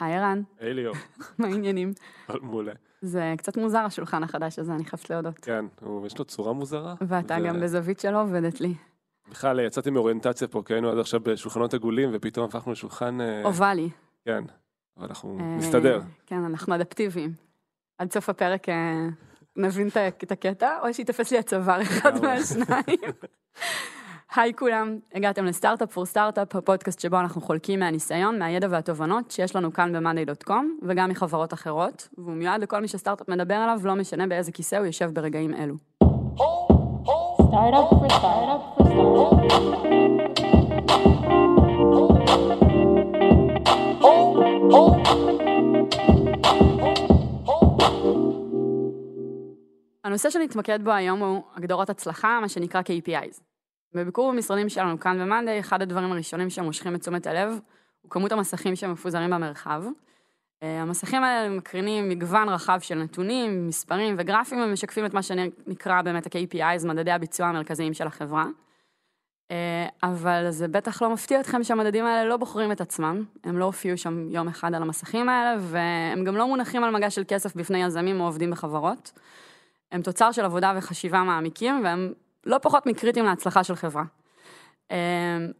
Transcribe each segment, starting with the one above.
היי ערן, היי ליאור, מה העניינים? מעולה. זה קצת מוזר השולחן החדש הזה, אני חייבת להודות. כן, יש לו צורה מוזרה. ואתה ו- גם בזווית שלא עובדת לי. בכלל יצאתי מאוריינטציה פה, כי היינו עד עכשיו בשולחנות עגולים, ופתאום הפכנו לשולחן... אה, אובלי. כן, אבל אנחנו אה, נסתדר. כן, אנחנו אדפטיביים. עד סוף הפרק אה, נבין את הקטע, או שיתפס לי הצוואר אחד. מהשניים. היי כולם, הגעתם לסטארט-אפ פור סטארט-אפ, הפודקאסט שבו אנחנו חולקים מהניסיון, מהידע והתובנות שיש לנו כאן ב-monday.com, וגם מחברות אחרות, והוא מיועד לכל מי שסטארט-אפ מדבר עליו, לא משנה באיזה כיסא הוא יושב ברגעים אלו. Startup for startup for startup. הנושא שנתמקד בו היום הוא הגדרות הצלחה, מה שנקרא KPIs. בביקור במשרדים שלנו כאן ב-Monday, אחד הדברים הראשונים שמושכים את תשומת הלב הוא כמות המסכים שמפוזרים במרחב. אה, המסכים האלה מקרינים מגוון רחב של נתונים, מספרים וגרפים ומשקפים את מה שנקרא באמת ה-KPIs, מדדי הביצוע המרכזיים של החברה. אה, אבל זה בטח לא מפתיע אתכם שהמדדים האלה לא בוחרים את עצמם, הם לא הופיעו שם יום אחד על המסכים האלה, והם גם לא מונחים על מגש של כסף בפני יזמים או עובדים בחברות. הם תוצר של עבודה וחשיבה מעמיקים, והם לא פחות מקריטיים להצלחה של חברה. אמ,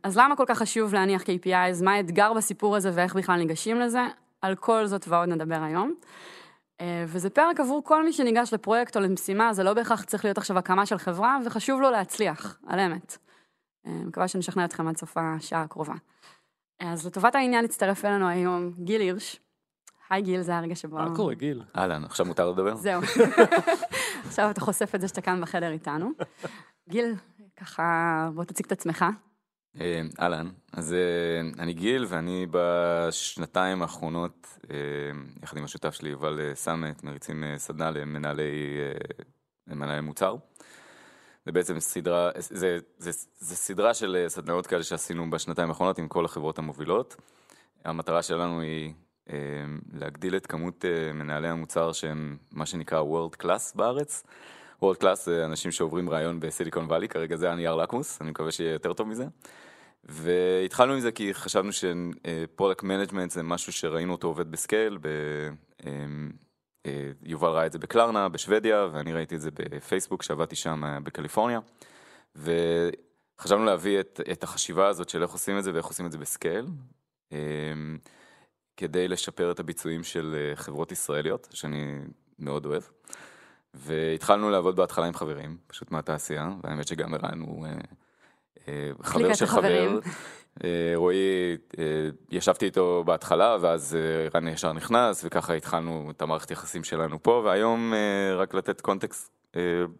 אז למה כל כך חשוב להניח KPIs? מה האתגר בסיפור הזה ואיך בכלל ניגשים לזה? על כל זאת ועוד נדבר היום. אה, וזה פרק עבור כל מי שניגש לפרויקט או למשימה, זה לא בהכרח צריך להיות עכשיו הקמה של חברה, וחשוב לו להצליח, על אמת. אה, מקווה שנשכנע אתכם עד סוף השעה הקרובה. אז לטובת העניין הצטרף אלינו היום גיל הירש. היי גיל, זה הרגע שבו... מה קורה, גיל? אהלן, עכשיו מותר לדבר? זהו. עכשיו אתה חושף את זה שאתה כאן בחדר איתנו. גיל, ככה, בוא תציג את עצמך. אה, אהלן, אז אה, אני גיל ואני בשנתיים האחרונות, אה, יחד עם השותף שלי יובל סמט, מריצים סדנה למנהלי אה, מנהלי מוצר. זה בעצם סדרה, זה, זה, זה סדרה של סדנאות כאלה שעשינו בשנתיים האחרונות עם כל החברות המובילות. המטרה שלנו היא להגדיל את כמות מנהלי המוצר שהם מה שנקרא World Class בארץ. World Class זה אנשים שעוברים רעיון בסיליקון וואלי, כרגע זה הנייר לקמוס, אני מקווה שיהיה יותר טוב מזה. והתחלנו עם זה כי חשבנו ש product management זה משהו שראינו אותו עובד ב scale, ב... אמ, אה, יובל ראה את זה בקלרנה, בשוודיה, ואני ראיתי את זה בפייסבוק, שעבדתי שם אה, בקליפורניה. וחשבנו להביא את, את החשיבה הזאת של איך עושים את זה ואיך עושים את זה בסקייל, אמ, כדי לשפר את הביצועים של אה, חברות ישראליות, שאני מאוד אוהב. והתחלנו לעבוד בהתחלה עם חברים, פשוט מהתעשייה, והאמת שגם ערן הוא אה, אה, חבר של חבר. אה, רועי, ישבתי איתו בהתחלה, ואז ערן ישר נכנס, וככה התחלנו את המערכת יחסים שלנו פה, והיום רק לתת context,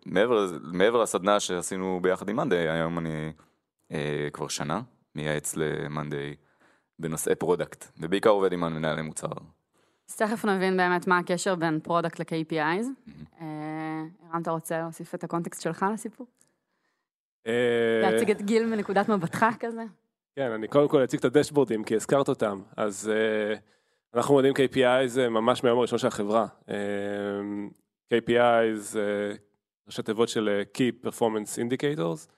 מעבר, מעבר לסדנה שעשינו ביחד עם מאנדיי, היום אני כבר שנה מייעץ למאנדיי בנושאי product, ובעיקר עובד עם מנהלי מוצר. אז תכף נבין באמת מה הקשר בין product ל-KPIs. אה, ערן, אתה רוצה להוסיף את ה context שלך לסיפור? אה, להציג את גיל מנקודת מבטך כזה? כן, אני קודם כל אציג את הדשבורדים, כי הזכרת אותם. אז אה, אנחנו מודדים KPI זה ממש מהיום הראשון של החברה. אה, KPI זה ראשי תיבות של אה, Key Performance Indicators,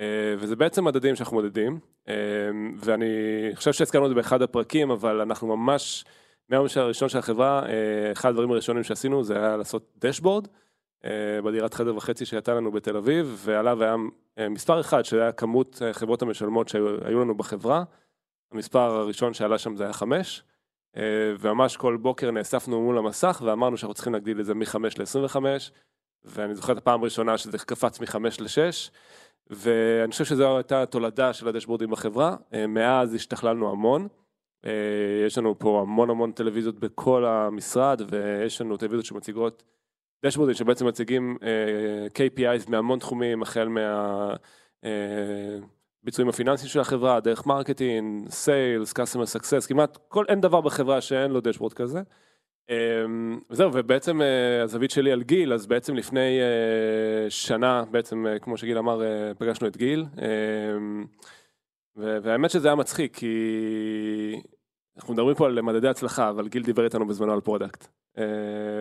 אה, וזה בעצם מדדים שאנחנו מודדים, אה, ואני חושב שהזכרנו את זה באחד הפרקים, אבל אנחנו ממש, מהיום הראשון של החברה, אה, אחד הדברים הראשונים שעשינו זה היה לעשות דשבורד. אה, בדירת חדר וחצי שהייתה לנו בתל אביב, ועליו היה אה, מספר אחד, שהיה כמות חברות המשלמות שהיו לנו בחברה. המספר הראשון שעלה שם זה היה חמש, וממש כל בוקר נאספנו מול המסך ואמרנו שאנחנו צריכים להגדיל את זה מ-5 ל-25, ואני זוכר את הפעם הראשונה שזה קפץ מ-5 ל-6, ואני חושב שזו הייתה התולדה של הדשבורדים בחברה. מאז השתכללנו המון. אה, יש לנו פה המון המון טלוויזיות בכל המשרד, ויש לנו טלוויזיות שמציגות dashboardים שבעצם מציגים אה, KPIs מהמון תחומים, החל מהביצועים הפיננסיים של החברה, דרך marketing, sales, customer success, כמעט כל, אין דבר בחברה שאין לו dashboard כזה. אה, וזהו, ובעצם אה, הזווית שלי על גיל, אז בעצם לפני אה, שנה, בעצם אה, כמו שגיל אמר, אה, פגשנו את גיל. והאמת שזה היה מצחיק, כי אנחנו מדברים פה על מדדי הצלחה, אבל גיל דיבר איתנו בזמנו על product. אה,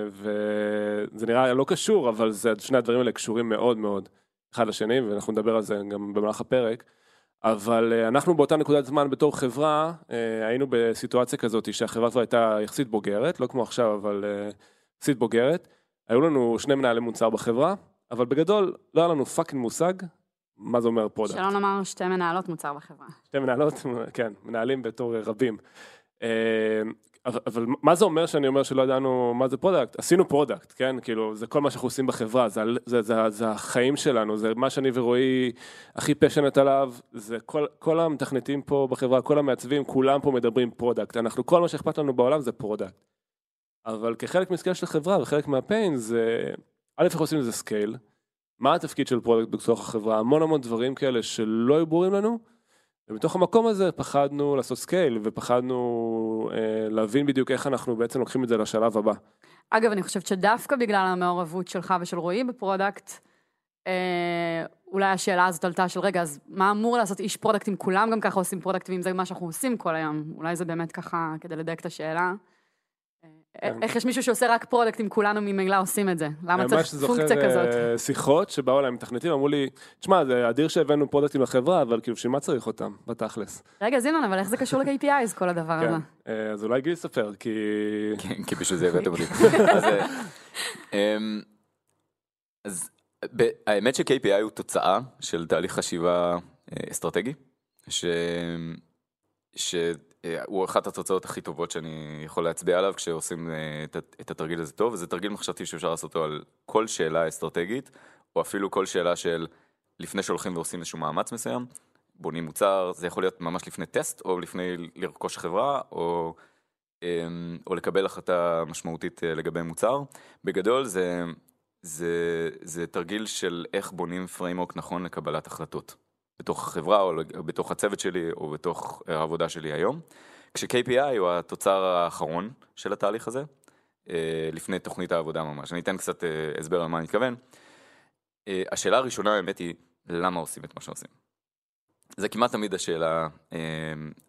וזה נראה לא קשור, אבל זה, שני הדברים האלה קשורים מאוד מאוד אחד לשני, ואנחנו נדבר על זה גם במהלך הפרק. אבל אה, אנחנו באותה נקודת זמן בתור חברה, אה, היינו בסיטואציה כזאת שהחברה כבר הייתה יחסית בוגרת, לא כמו עכשיו, אבל יחסית בוגרת. היו לנו שני מנהלי מוצר בחברה, אבל בגדול לא היה לנו fucking מושג מה זה אומר product. שלא נאמר שתי מנהלות מוצר בחברה. שתי מנהלות, כן, מנהלים בתור רבים. אה, אבל, מה זה אומר שאני אומר שלא ידענו מה זה product? עשינו product, כן? כאילו, זה כל מה שאנחנו עושים בחברה, זה, זה, זה, זה החיים שלנו, זה מה שאני ורועי הכי passionate עליו, זה כל, כל המתכנתים פה בחברה, כל המעצבים, כולם פה מדברים product. אנחנו, כל מה שאכפת לנו בעולם זה product. אבל כחלק מ scale של החברה וחלק מה pain זה, א', איך עושים לזה scale, מה התפקיד של product בתוך החברה, המון המון דברים כאלה שלא היו ברורים לנו, ומתוך המקום הזה פחדנו לעשות scale ופחדנו אה, להבין בדיוק איך אנחנו בעצם לוקחים את זה לשלב הבא. אגב, אני חושבת שדווקא בגלל המעורבות שלך ושל רועי ב product, אה, אולי השאלה הזאת עלתה של רגע, אז מה אמור לעשות איש product אם כולם גם ככה עושים product ואם זה מה שאנחנו עושים כל היום? אולי זה באמת ככה כדי לדייק את השאלה. כן. איך יש מישהו שעושה רק product אם כולנו ממילא עושים את זה? למה ממש צריך זוכר, פונקציה כזאת? אה, שיחות שבאו אליי מתכנתים, אמרו לי, תשמע, זה אדיר שהבאנו פרודקטים לחברה, אבל כאילו, בשביל מה צריך אותם, בתכלס? רגע, זינון, אבל איך זה קשור ל-KPIs כל הדבר כן. הזה? אה, אז אולי גיל יספר, כי... כן, כי בשביל זה הבאתם אותי. אז, אה, אמ, האמת ש-KPI הוא תוצאה של תהליך חשיבה אסטרטגי, ש- שהוא אחת התוצאות הכי טובות שאני יכול להצביע עליו כשעושים אה, את התרגיל הזה טוב, וזה תרגיל מחשבתי שאפשר לעשות אותו על כל שאלה אסטרטגית, או אפילו כל שאלה של לפני שהולכים ועושים איזשהו מאמץ מסוים, בונים מוצר, זה יכול להיות ממש לפני טסט, או לפני לרכוש חברה, או... אמ, או לקבל החלטה משמעותית אה, לגבי מוצר. בגדול זה, זה, זה תרגיל של איך בונים framework נכון לקבלת החלטות. בתוך החברה או בתוך הצוות שלי או בתוך אה, העבודה שלי היום. כש-KPI הוא התוצר האחרון של התהליך הזה, אה, לפני תוכנית העבודה ממש. אני אתן קצת אה, הסבר על מה אני מתכוון. השאלה הראשונה האמת היא, למה עושים את מה שעושים? זה כמעט תמיד השאלה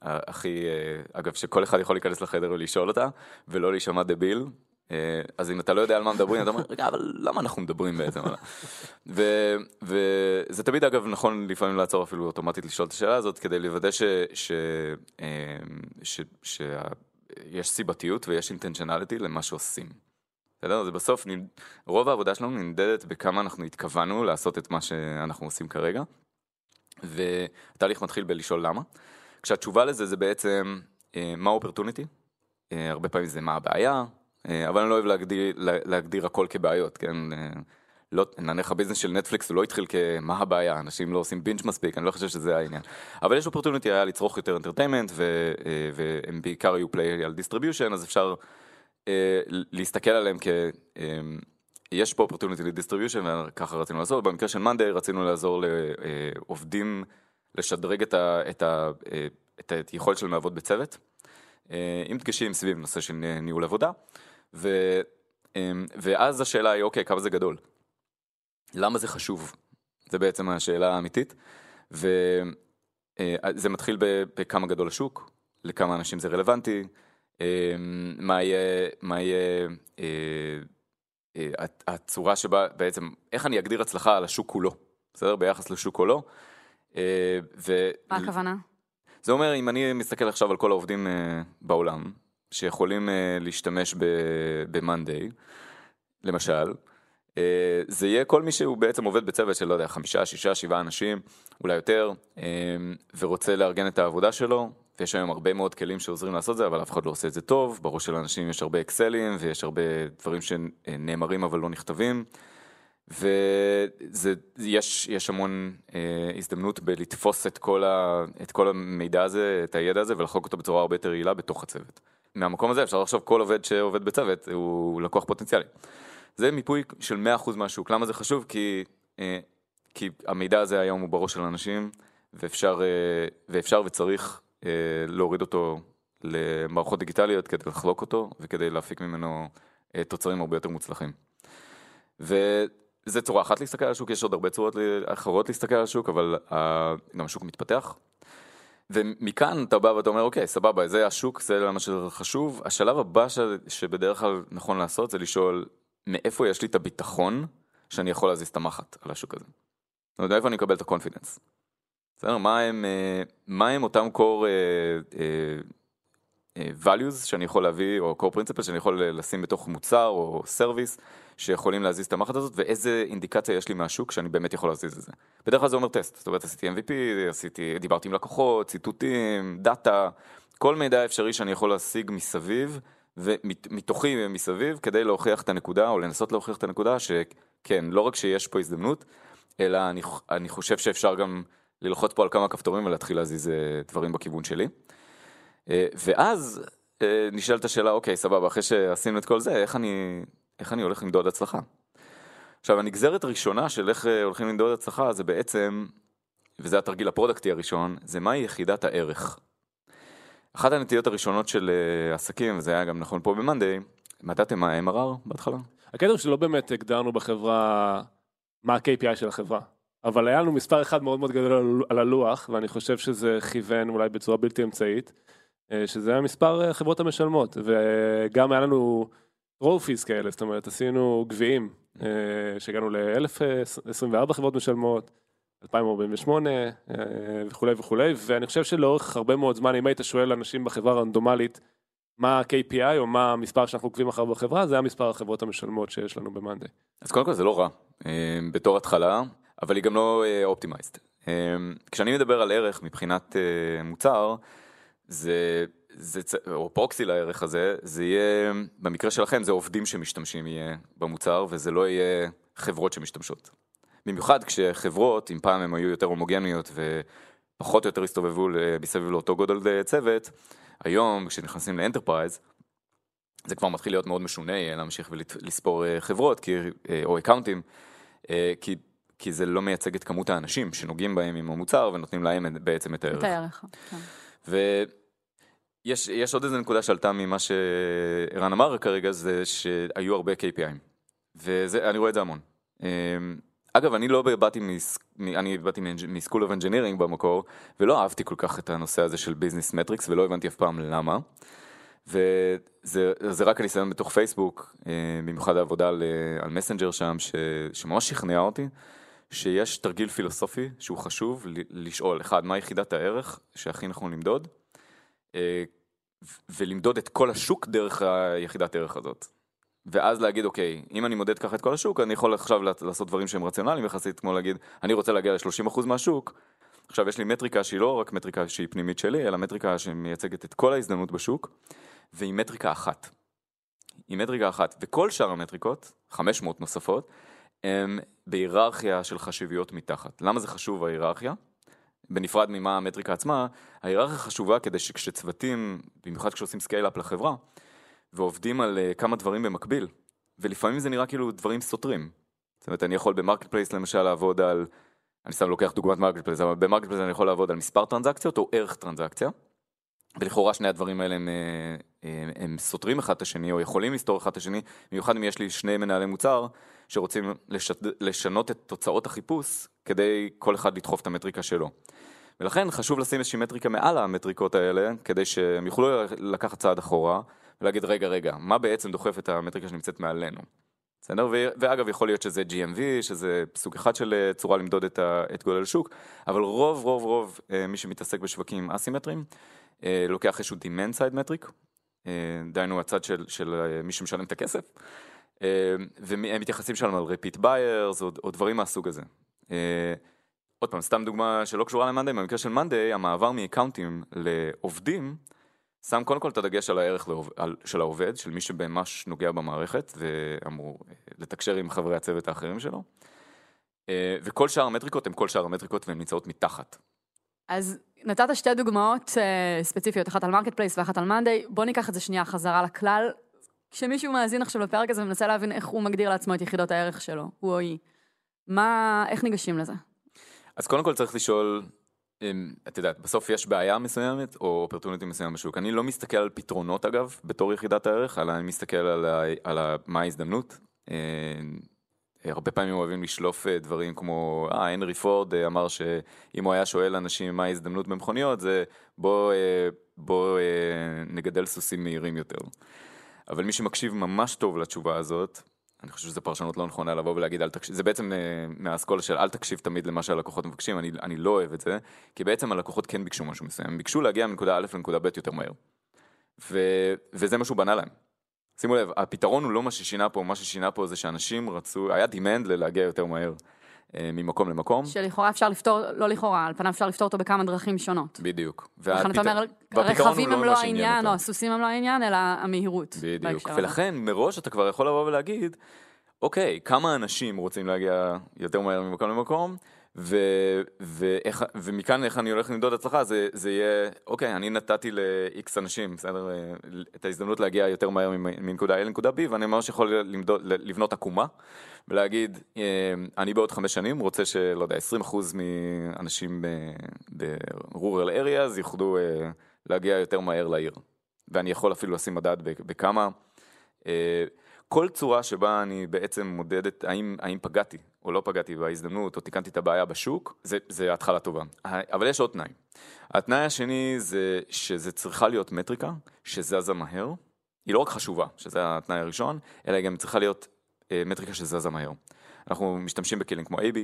הכי, אגב, שכל אחד יכול להיכנס לחדר ולשאול אותה, ולא להישמע דביל. אה, אז אם אתה לא יודע על מה מדברים, אתה אומר, רגע, אבל למה אנחנו מדברים בעצם? וזה תמיד אגב נכון לפעמים לעצור אפילו אוטומטית לשאול את השאלה הזאת, כדי לוודא ש... ש, אה, סיבתיות ויש intentionality למה שעושים. בסדר? זה בסוף, רוב העבודה שלנו נמדדת בכמה אנחנו התכוונו לעשות את מה שאנחנו עושים כרגע. והתהליך מתחיל בלשאול למה. כשהתשובה לזה זה בעצם אה, מה ה opportunity, הרבה פעמים זה מה הבעיה, אבל אני לא אוהב להגדיר, לה- להגדיר הכל כבעיות, כן? אה, לא, נניח ה business של נטפליקס הוא לא התחיל כמה הבעיה, אנשים לא עושים binge מספיק, אני לא חושב שזה העניין. אבל יש opportunity היה לצרוך יותר entertainment, והם בעיקר יהיו play על distribution, אז אפשר אה, להסתכל עליהם כ... אה, יש פה opportunity ל distribution, וככה רצינו לעשות. במקרה של Monday רצינו לעזור לעובדים לשדרג את, ה, את, ה, אה, את היכולת שלהם לעבוד בצוות, אה, עם דגשים סביב נושא של ניהול עבודה. ו, אה, ואז השאלה היא, אוקיי, כמה זה גדול? למה זה חשוב? זה בעצם השאלה האמיתית. וזה מתחיל ב- בכמה גדול השוק, לכמה אנשים זה רלוונטי, אה, מה יהיה, מה יהיה אה, אה, הצ- הצורה שבה בעצם, איך אני אגדיר הצלחה על השוק כולו, בסדר? ביחס לשוק כולו. אה, ו... מה הכוונה? זה אומר, אם אני מסתכל עכשיו על כל העובדים אה, בעולם, שיכולים אה, להשתמש ב-Monday, למשל, אה, זה יהיה כל מי שהוא בעצם עובד בצוות של, לא יודע, חמישה, שישה, שבעה אנשים, אולי יותר, אה, ורוצה לארגן את העבודה שלו, ויש היום הרבה מאוד כלים שעוזרים לעשות זה, אבל אף אחד לא עושה את זה טוב, בראש של אנשים יש הרבה אקסלים, ויש הרבה דברים שנאמרים אבל לא נכתבים. ויש יש המון אה, הזדמנות בלתפוס את כל, ה, את כל המידע הזה, את הידע הזה, ולחלוק אותו בצורה הרבה יותר יעילה בתוך הצוות. מהמקום הזה אפשר לחשוב כל עובד שעובד בצוות הוא לקוח פוטנציאלי. זה מיפוי של 100% מהשוק. למה זה חשוב? כי, אה, כי המידע הזה היום הוא בראש של אנשים, ואפשר, אה, ואפשר וצריך אה, להוריד אותו למערכות דיגיטליות כדי לחלוק אותו, וכדי להפיק ממנו תוצרים הרבה יותר מוצלחים. וזה צורה אחת להסתכל על השוק, יש עוד הרבה צורות אחרות להסתכל על השוק, אבל גם השוק מתפתח. ומכאן אתה בא ואתה אומר, אוקיי, סבבה, זה השוק, זה מה שחשוב. השלב הבא ש... שבדרך כלל נכון לעשות זה לשאול, מאיפה יש לי את הביטחון שאני יכול להזיז את המחט על השוק הזה? זאת אומרת, מאיפה אני מקבל את ה confidence? בסדר? מה הם, אה, מה הם אותם core אה, אה, values שאני יכול להביא, או core principles שאני יכול לשים בתוך מוצר או service שיכולים להזיז את המערכת הזאת, ואיזה אינדיקציה יש לי מהשוק שאני באמת יכול להזיז את זה. בדרך כלל זה אומר טסט, זאת אומרת עשיתי MVP, עשיתי, דיברתי עם לקוחות, ציטוטים, דאטה, כל מידע אפשרי שאני יכול להשיג מסביב, ומתוכי מסביב, כדי להוכיח את הנקודה, או לנסות להוכיח את הנקודה, שכן, לא רק שיש פה הזדמנות, אלא אני, אני חושב שאפשר גם ללחוץ פה על כמה כפתורים ולהתחיל להזיז אה, דברים בכיוון שלי. אה, ואז אה, נשאלת השאלה, אוקיי, סבבה, אחרי שעשינו את כל זה, איך אני, איך אני הולך למדוד הצלחה? עכשיו, הנגזרת הראשונה של איך הולכים למדוד הצלחה זה בעצם, וזה התרגיל הפרודקטי הראשון, זה מהי יחידת הערך. אחת הנטיות הראשונות של עסקים, וזה היה גם נכון פה ב-Monday, מדדתם מה MRR בהתחלה? הקטע הוא שלא באמת הגדרנו בחברה מה ה-KPI של החברה. אבל היה לנו מספר אחד מאוד מאוד גדול על הלוח, ואני חושב שזה כיוון אולי בצורה בלתי אמצעית, אה, שזה היה מספר אה, חברות המשלמות, וגם היה לנו טרופיס כאלה, זאת אומרת עשינו גביעים, אה, שהגענו ל-1024 חברות משלמות, 2048 וכולי וכולי, ואני חושב שלאורך הרבה מאוד זמן, אם היית שואל אנשים בחברה רנדומלית, מה ה-KPI או מה המספר שאנחנו עוקבים אחריו בחברה, זה המספר החברות המשלמות שיש לנו במאנדי. אז קודם כל זה לא רע, בתור התחלה, אבל היא גם לא אופטימייסט. Um, כשאני מדבר על ערך מבחינת מוצר, זה, זה, או proxy לערך הזה, זה יהיה, במקרה שלכם זה עובדים שמשתמשים יהיה במוצר, וזה לא יהיה חברות שמשתמשות. במיוחד כשחברות, אם פעם הן היו יותר הומוגניות ופחות או יותר הסתובבו מסביב לאותו גודל צוות, היום כשנכנסים ל enterprise, זה כבר מתחיל להיות מאוד משונה להמשיך ולספור אה, חברות כי, או אקאונטים, כי כי זה לא מייצג את כמות האנשים שנוגעים בהם עם המוצר ונותנים להם בעצם את הערך. את הערך, כן. ויש עוד איזה נקודה שעלתה ממה שערן אמר כרגע, זה שהיו הרבה KPIים. ואני רואה את זה המון. אמ, אגב, אני לא באתי, מס... אני באתי מ school of engineering במקור, ולא אהבתי כל כך את הנושא הזה של business metrics, ולא הבנתי אף פעם למה. וזה רק הניסיון בתוך פייסבוק, אה, במיוחד העבודה על, אה, מסנג'ר שם, ש, שממש שכנע אותי. שיש תרגיל פילוסופי שהוא חשוב לשאול, אחד, מה יחידת הערך שהכי נכון למדוד, אה, ולמדוד את כל השוק דרך היחידת הערך הזאת. ואז להגיד, אוקיי, אם אני מודד ככה את כל השוק, אני יכול עכשיו לעשות דברים שהם רציונליים יחסית, כמו להגיד, אני רוצה להגיע ל-30% מהשוק, עכשיו יש לי מטריקה שהיא לא רק מטריקה שהיא פנימית שלי, אלא מטריקה שמייצגת את כל ההזדמנות בשוק, והיא מטריקה אחת. היא מטריקה אחת, וכל שאר המטריקות, 500 נוספות, הם בהיררכיה של חשיביות מתחת. למה זה חשוב ההיררכיה? בנפרד ממה המטריקה עצמה, ההיררכיה חשובה כדי שכשצוותים, במיוחד כשעושים scale-up לחברה, ועובדים על אה, כמה דברים במקביל, ולפעמים זה נראה כאילו דברים סותרים. זאת אומרת, אני יכול ב marketplace למשל לעבוד על, אני סתם לוקח דוגמת marketplace, אבל ב marketplace אני יכול לעבוד על מספר טרנזקציות או ערך טרנזקציה, ולכאורה שני הדברים האלה הם, אה, הם, הם סותרים אחד את השני, או יכולים לסתור אחד את השני, במיוחד אם יש לי שני מנהלי מוצר, שרוצים לשת, לשנות את תוצאות החיפוש כדי כל אחד לדחוף את המטריקה שלו. ולכן חשוב לשים איזושהי מטריקה מעל המטריקות האלה, כדי שהם יוכלו לקחת צעד אחורה ולהגיד רגע רגע, מה בעצם דוחף את המטריקה שנמצאת מעלינו. בסדר? ואגב יכול להיות שזה GMV, שזה סוג אחד של אה, צורה למדוד את, ה- את גודל השוק, אבל רוב רוב רוב אה, מי שמתעסק בשווקים אסימטריים, אה, לוקח איזשהו demand side metric, דהיינו הצד של, של מי שמשלם את הכסף, והם מתייחסים שם על repeat buyers או, או דברים מהסוג הזה. אה, עוד פעם, סתם דוגמה שלא קשורה למאנדיי, במקרה של מאנדיי, המעבר מאקאונטים לעובדים, שם קודם כל את הדגש על הערך לעובד, על, של העובד, של מי שממש נוגע במערכת ואמור אה, לתקשר עם חברי הצוות האחרים שלו. אה, וכל שאר המטריקות הן כל שאר המטריקות והן נמצאות מתחת. אז נתת שתי דוגמאות ספציפיות, אחת על marketplace ואחת על Monday, בוא ניקח את זה שנייה חזרה לכלל. כשמישהו מאזין עכשיו לפרק הזה ומנסה להבין איך הוא מגדיר לעצמו את יחידות הערך שלו, הוא או היא, מה, איך ניגשים לזה? אז קודם כל צריך לשאול, אם, את יודעת, בסוף יש בעיה מסוימת או opportunity מסוים בשוק. אני לא מסתכל על פתרונות אגב, בתור יחידת הערך, אלא אני מסתכל על, ה, על ה, מה ההזדמנות. אה, הרבה פעמים אוהבים לשלוף אה, דברים כמו, אה, הנרי פורד אה, אמר שאם הוא היה שואל אנשים מה ההזדמנות במכוניות, זה בוא, בוא נגדל סוסים מהירים יותר. אבל מי שמקשיב ממש טוב לתשובה הזאת, אני חושב שזו פרשנות לא נכונה לבוא ולהגיד אל תקשיב, זה בעצם אה, מהאסכולה של אל תקשיב תמיד למה שהלקוחות מבקשים, אני, אני לא אוהב את זה, כי בעצם הלקוחות כן ביקשו משהו מסוים, הם ביקשו להגיע מנקודה א' לנקודה ב' יותר מהר. ו, וזה מה שהוא בנה להם. שימו לב, הפתרון הוא לא מה ששינה פה, מה ששינה פה זה שאנשים רצו, היה demand ללהגיע יותר מהר ממקום למקום. שלכאורה אפשר לפתור, לא לכאורה, על פניו אפשר לפתור אותו בכמה דרכים שונות. בדיוק. לכן אתה אומר, הרכבים הוא הם לא העניין. או הסוסים הם לא העניין, אלא המהירות. בדיוק. ולכן מראש אתה כבר יכול לבוא ולהגיד, אוקיי, כמה אנשים רוצים להגיע יותר מהר ממקום למקום, ו, ואיך, ומכאן איך אני הולך למדוד הצלחה, זה, זה יהיה, אוקיי, אני נתתי ל-X אנשים, בסדר, אה, את ההזדמנות להגיע יותר מהר מנקודה A לנקודה B, ואני ממש יכול למדוד, לבנות עקומה, ולהגיד, אה, אני בעוד חמש שנים רוצה שלא יודע, 20% מאנשים ב-rural areas יוכלו אה, להגיע יותר מהר לעיר. ואני יכול אפילו לשים מדד בכמה. כל צורה שבה אני בעצם מודד את האם, האם פגעתי או לא פגעתי בהזדמנות או תיקנתי את הבעיה בשוק, זה, זה התחלה טובה. אבל יש עוד תנאי. התנאי השני זה שזה צריכה להיות מטריקה שזזה מהר. היא לא רק חשובה, שזה התנאי הראשון, אלא היא גם צריכה להיות אה, מטריקה שזזה מהר. אנחנו משתמשים בכלים כמו AB,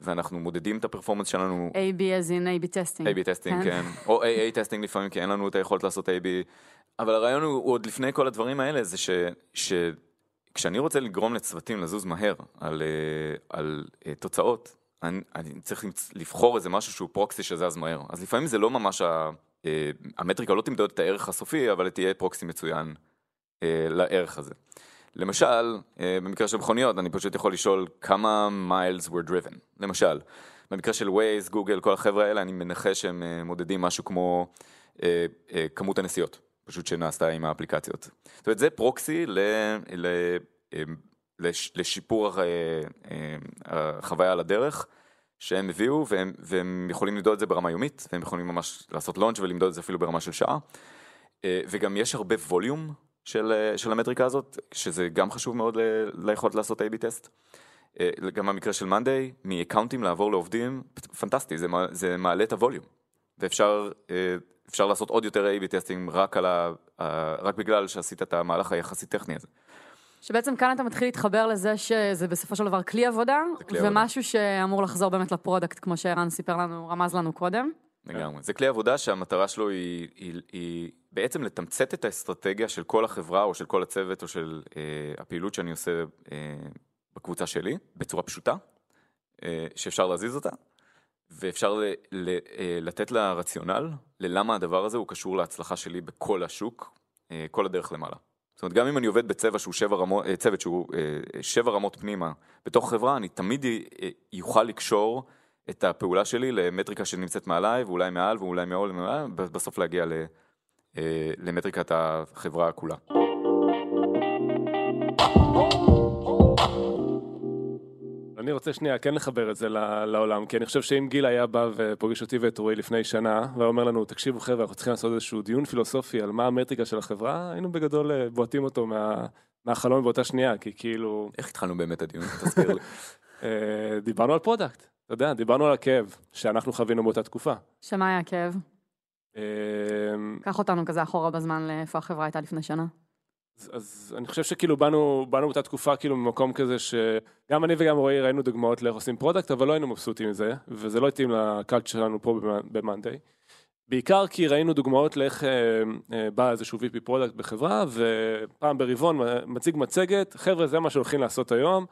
ואנחנו מודדים את ה performance שלנו AB as in AB testing. A-B testing, כן. או AA testing לפעמים, כי אין לנו את היכולת לעשות A-B. אבל הרעיון הוא, הוא עוד לפני כל הדברים האלה, זה ש... כשאני רוצה לגרום לצוותים לזוז מהר על, אה, על אה, תוצאות, אני, אני צריך לבחור איזה משהו שהוא פרוקסי שזז מהר. אז לפעמים זה לא ממש, ה, אה, המטריקה לא תמדוד את הערך הסופי, אבל תהיה פרוקסי מצוין לערך הזה. למשל, במקרה של מכוניות, אני פשוט יכול לשאול כמה miles were driven. למשל, במקרה של Waze, גוגל, כל החבר'ה האלה, אני מנחש שהם מודדים משהו כמו כמות הנסיעות, פשוט שנעשתה עם האפליקציות. זאת אומרת, זה פרוקסי ל, ל, אה, לש, לשיפור אה, אה, החוויה על הדרך. שהם הביאו והם, והם יכולים למדוד את זה ברמה יומית, והם יכולים ממש לעשות launch ולמדוד את זה אפילו ברמה של שעה. אה, וגם יש הרבה volume של, של המטריקה הזאת, שזה גם חשוב מאוד ל- ליכולת לעשות A-B test. גם במקרה של Monday, מאקאונטים לעבור לעובדים, פנטסטי, זה, זה מעלה את ה volume. ואפשר אפשר לעשות עוד יותר A-B testing רק, ה, רק בגלל שעשית את המהלך היחסית טכני הזה. שבעצם כאן אתה מתחיל להתחבר לזה שזה בסופו של דבר כלי עבודה, כלי עבודה. ומשהו שאמור לחזור באמת ל product, כמו שערן סיפר לנו, רמז לנו קודם. לגמרי. זה כלי עבודה שהמטרה שלו היא, היא, היא בעצם לתמצת את האסטרטגיה של כל החברה או של כל הצוות או של אה, הפעילות שאני עושה אה, בקבוצה שלי בצורה פשוטה, אה, שאפשר להזיז אותה, ואפשר ל, ל, אה, לתת לה רציונל ללמה הדבר הזה הוא קשור להצלחה שלי בכל השוק, אה, כל הדרך למעלה. זאת אומרת, גם אם אני עובד בצבע שהוא שבע רמות, אה, צוות שהוא שבע רמות פנימה בתוך חברה, אני תמיד יוכל לקשור את הפעולה שלי למטריקה שנמצאת מעליי, ואולי מעל, ואולי מעול, ומעל, בסוף להגיע למטריקת החברה כולה. אני רוצה שנייה כן לחבר את זה לעולם, כי אני חושב שאם גיל היה בא ופוגש אותי ואת רועי לפני שנה, והיה אומר לנו, תקשיבו חבר'ה, אנחנו צריכים לעשות איזשהו דיון פילוסופי על מה המטריקה של החברה, היינו בגדול אה, בועטים אותו מה, מהחלון באותה שנייה, כי כאילו, איך התחלנו באמת הדיון? תזכיר לי. אה, דיברנו על product, אתה יודע, דיברנו על הכאב שאנחנו חווינו באותה תקופה. שמה היה הכאב? אה, קח אותנו כזה אחורה בזמן לאיפה החברה הייתה לפני שנה. אז, אז אני חושב שכאילו באנו, באנו באותה תקופה כאילו ממקום כזה שגם אני וגם רועי ראינו דוגמאות לאיך עושים product, אבל לא היינו מבסוטים מזה, וזה לא התאים ל culture שלנו פה ב Monday. בעיקר כי ראינו דוגמאות לאיך אה, אה, בא איזשהו VP product בחברה, ופעם ברבעון מציג מצגת, חבר'ה זה מה שהולכים לעשות היום,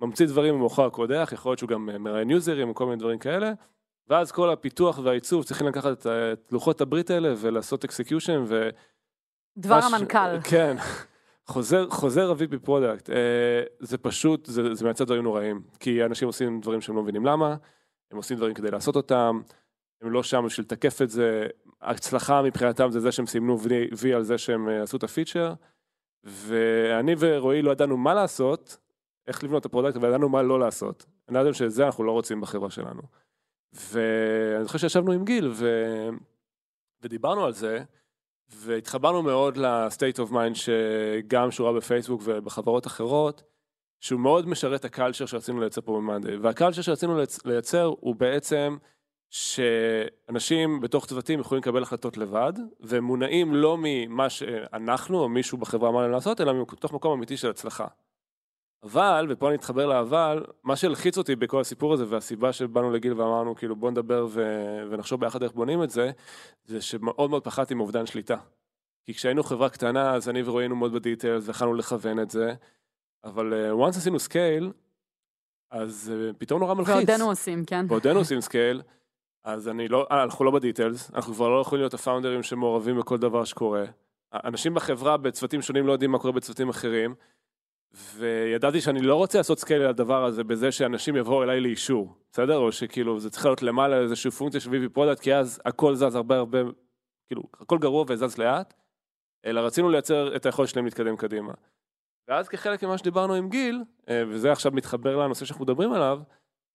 ממציא דברים במוחו הקודח, יכול להיות שהוא גם אה, מראיין יוזרים וכל מיני דברים כאלה, ואז כל הפיתוח והעיצוב צריכים לקחת את, ה- את לוחות הברית האלה ולעשות execution, ו... דבר מש- המנכ"ל. כן, חוזר, חוזר ה-VP product, אה, זה פשוט, זה, זה מייצר דברים נוראים, כי אנשים עושים דברים שהם לא מבינים למה, הם עושים דברים כדי לעשות אותם, הם לא שם בשביל לתקף את זה, ההצלחה מבחינתם זה זה שהם סימנו וי, וי על זה שהם אה, עשו את ה feature, ואני ורועי לא ידענו מה לעשות, איך לבנות את ה product, אבל ידענו מה לא לעשות. ידענו שזה אנחנו לא רוצים בחברה שלנו. ואני זוכר שישבנו עם גיל ו... ודיברנו על זה, והתחברנו מאוד ל-state of mind שגם שורה בפייסבוק ובחברות אחרות, שהוא מאוד משרת הקלצ'ר שרצינו לייצר פה במאנדיי. והקלצ'ר שרצינו לייצ- לייצר הוא בעצם שאנשים בתוך צוותים יכולים לקבל החלטות לבד, והם מונעים לא ממה שאנחנו או מישהו בחברה אמר להם לעשות, אלא מתוך מקום אמיתי של הצלחה. אבל, ופה אני אתחבר לאבל, מה שהלחיץ אותי בכל הסיפור הזה, והסיבה שבאנו לגיל ואמרנו, כאילו, בוא נדבר ו... ונחשוב ביחד איך בונים את זה, זה שמאוד מאוד פחדתי מאובדן שליטה. כי כשהיינו חברה קטנה, אז אני ורועי היינו מאוד ב details, ויכלנו לכוון את זה, אבל uh, once עשינו scale, אז uh, פתאום נורא מלחיץ. בעודנו עושים, כן. בעודנו עושים scale, אז אני לא, אה, אנחנו לא ב details, אנחנו כבר לא יכולים להיות הפאונדרים שמעורבים בכל דבר שקורה. אנשים בחברה בצוותים שונים לא יודעים מה קורה בצוותים אחרים, וידעתי שאני לא רוצה לעשות scale על הדבר הזה בזה שאנשים יבואו אליי לאישור, בסדר? או שכאילו זה צריך להיות למעלה איזושהי פונקציה של VP product, כי אז הכל זז הרבה הרבה, כאילו, הכל גרוע וזז לאט, אלא רצינו לייצר את היכולת שלהם להתקדם קדימה. ואז כחלק ממה שדיברנו עם גיל, אה, וזה עכשיו מתחבר לנושא שאנחנו מדברים עליו,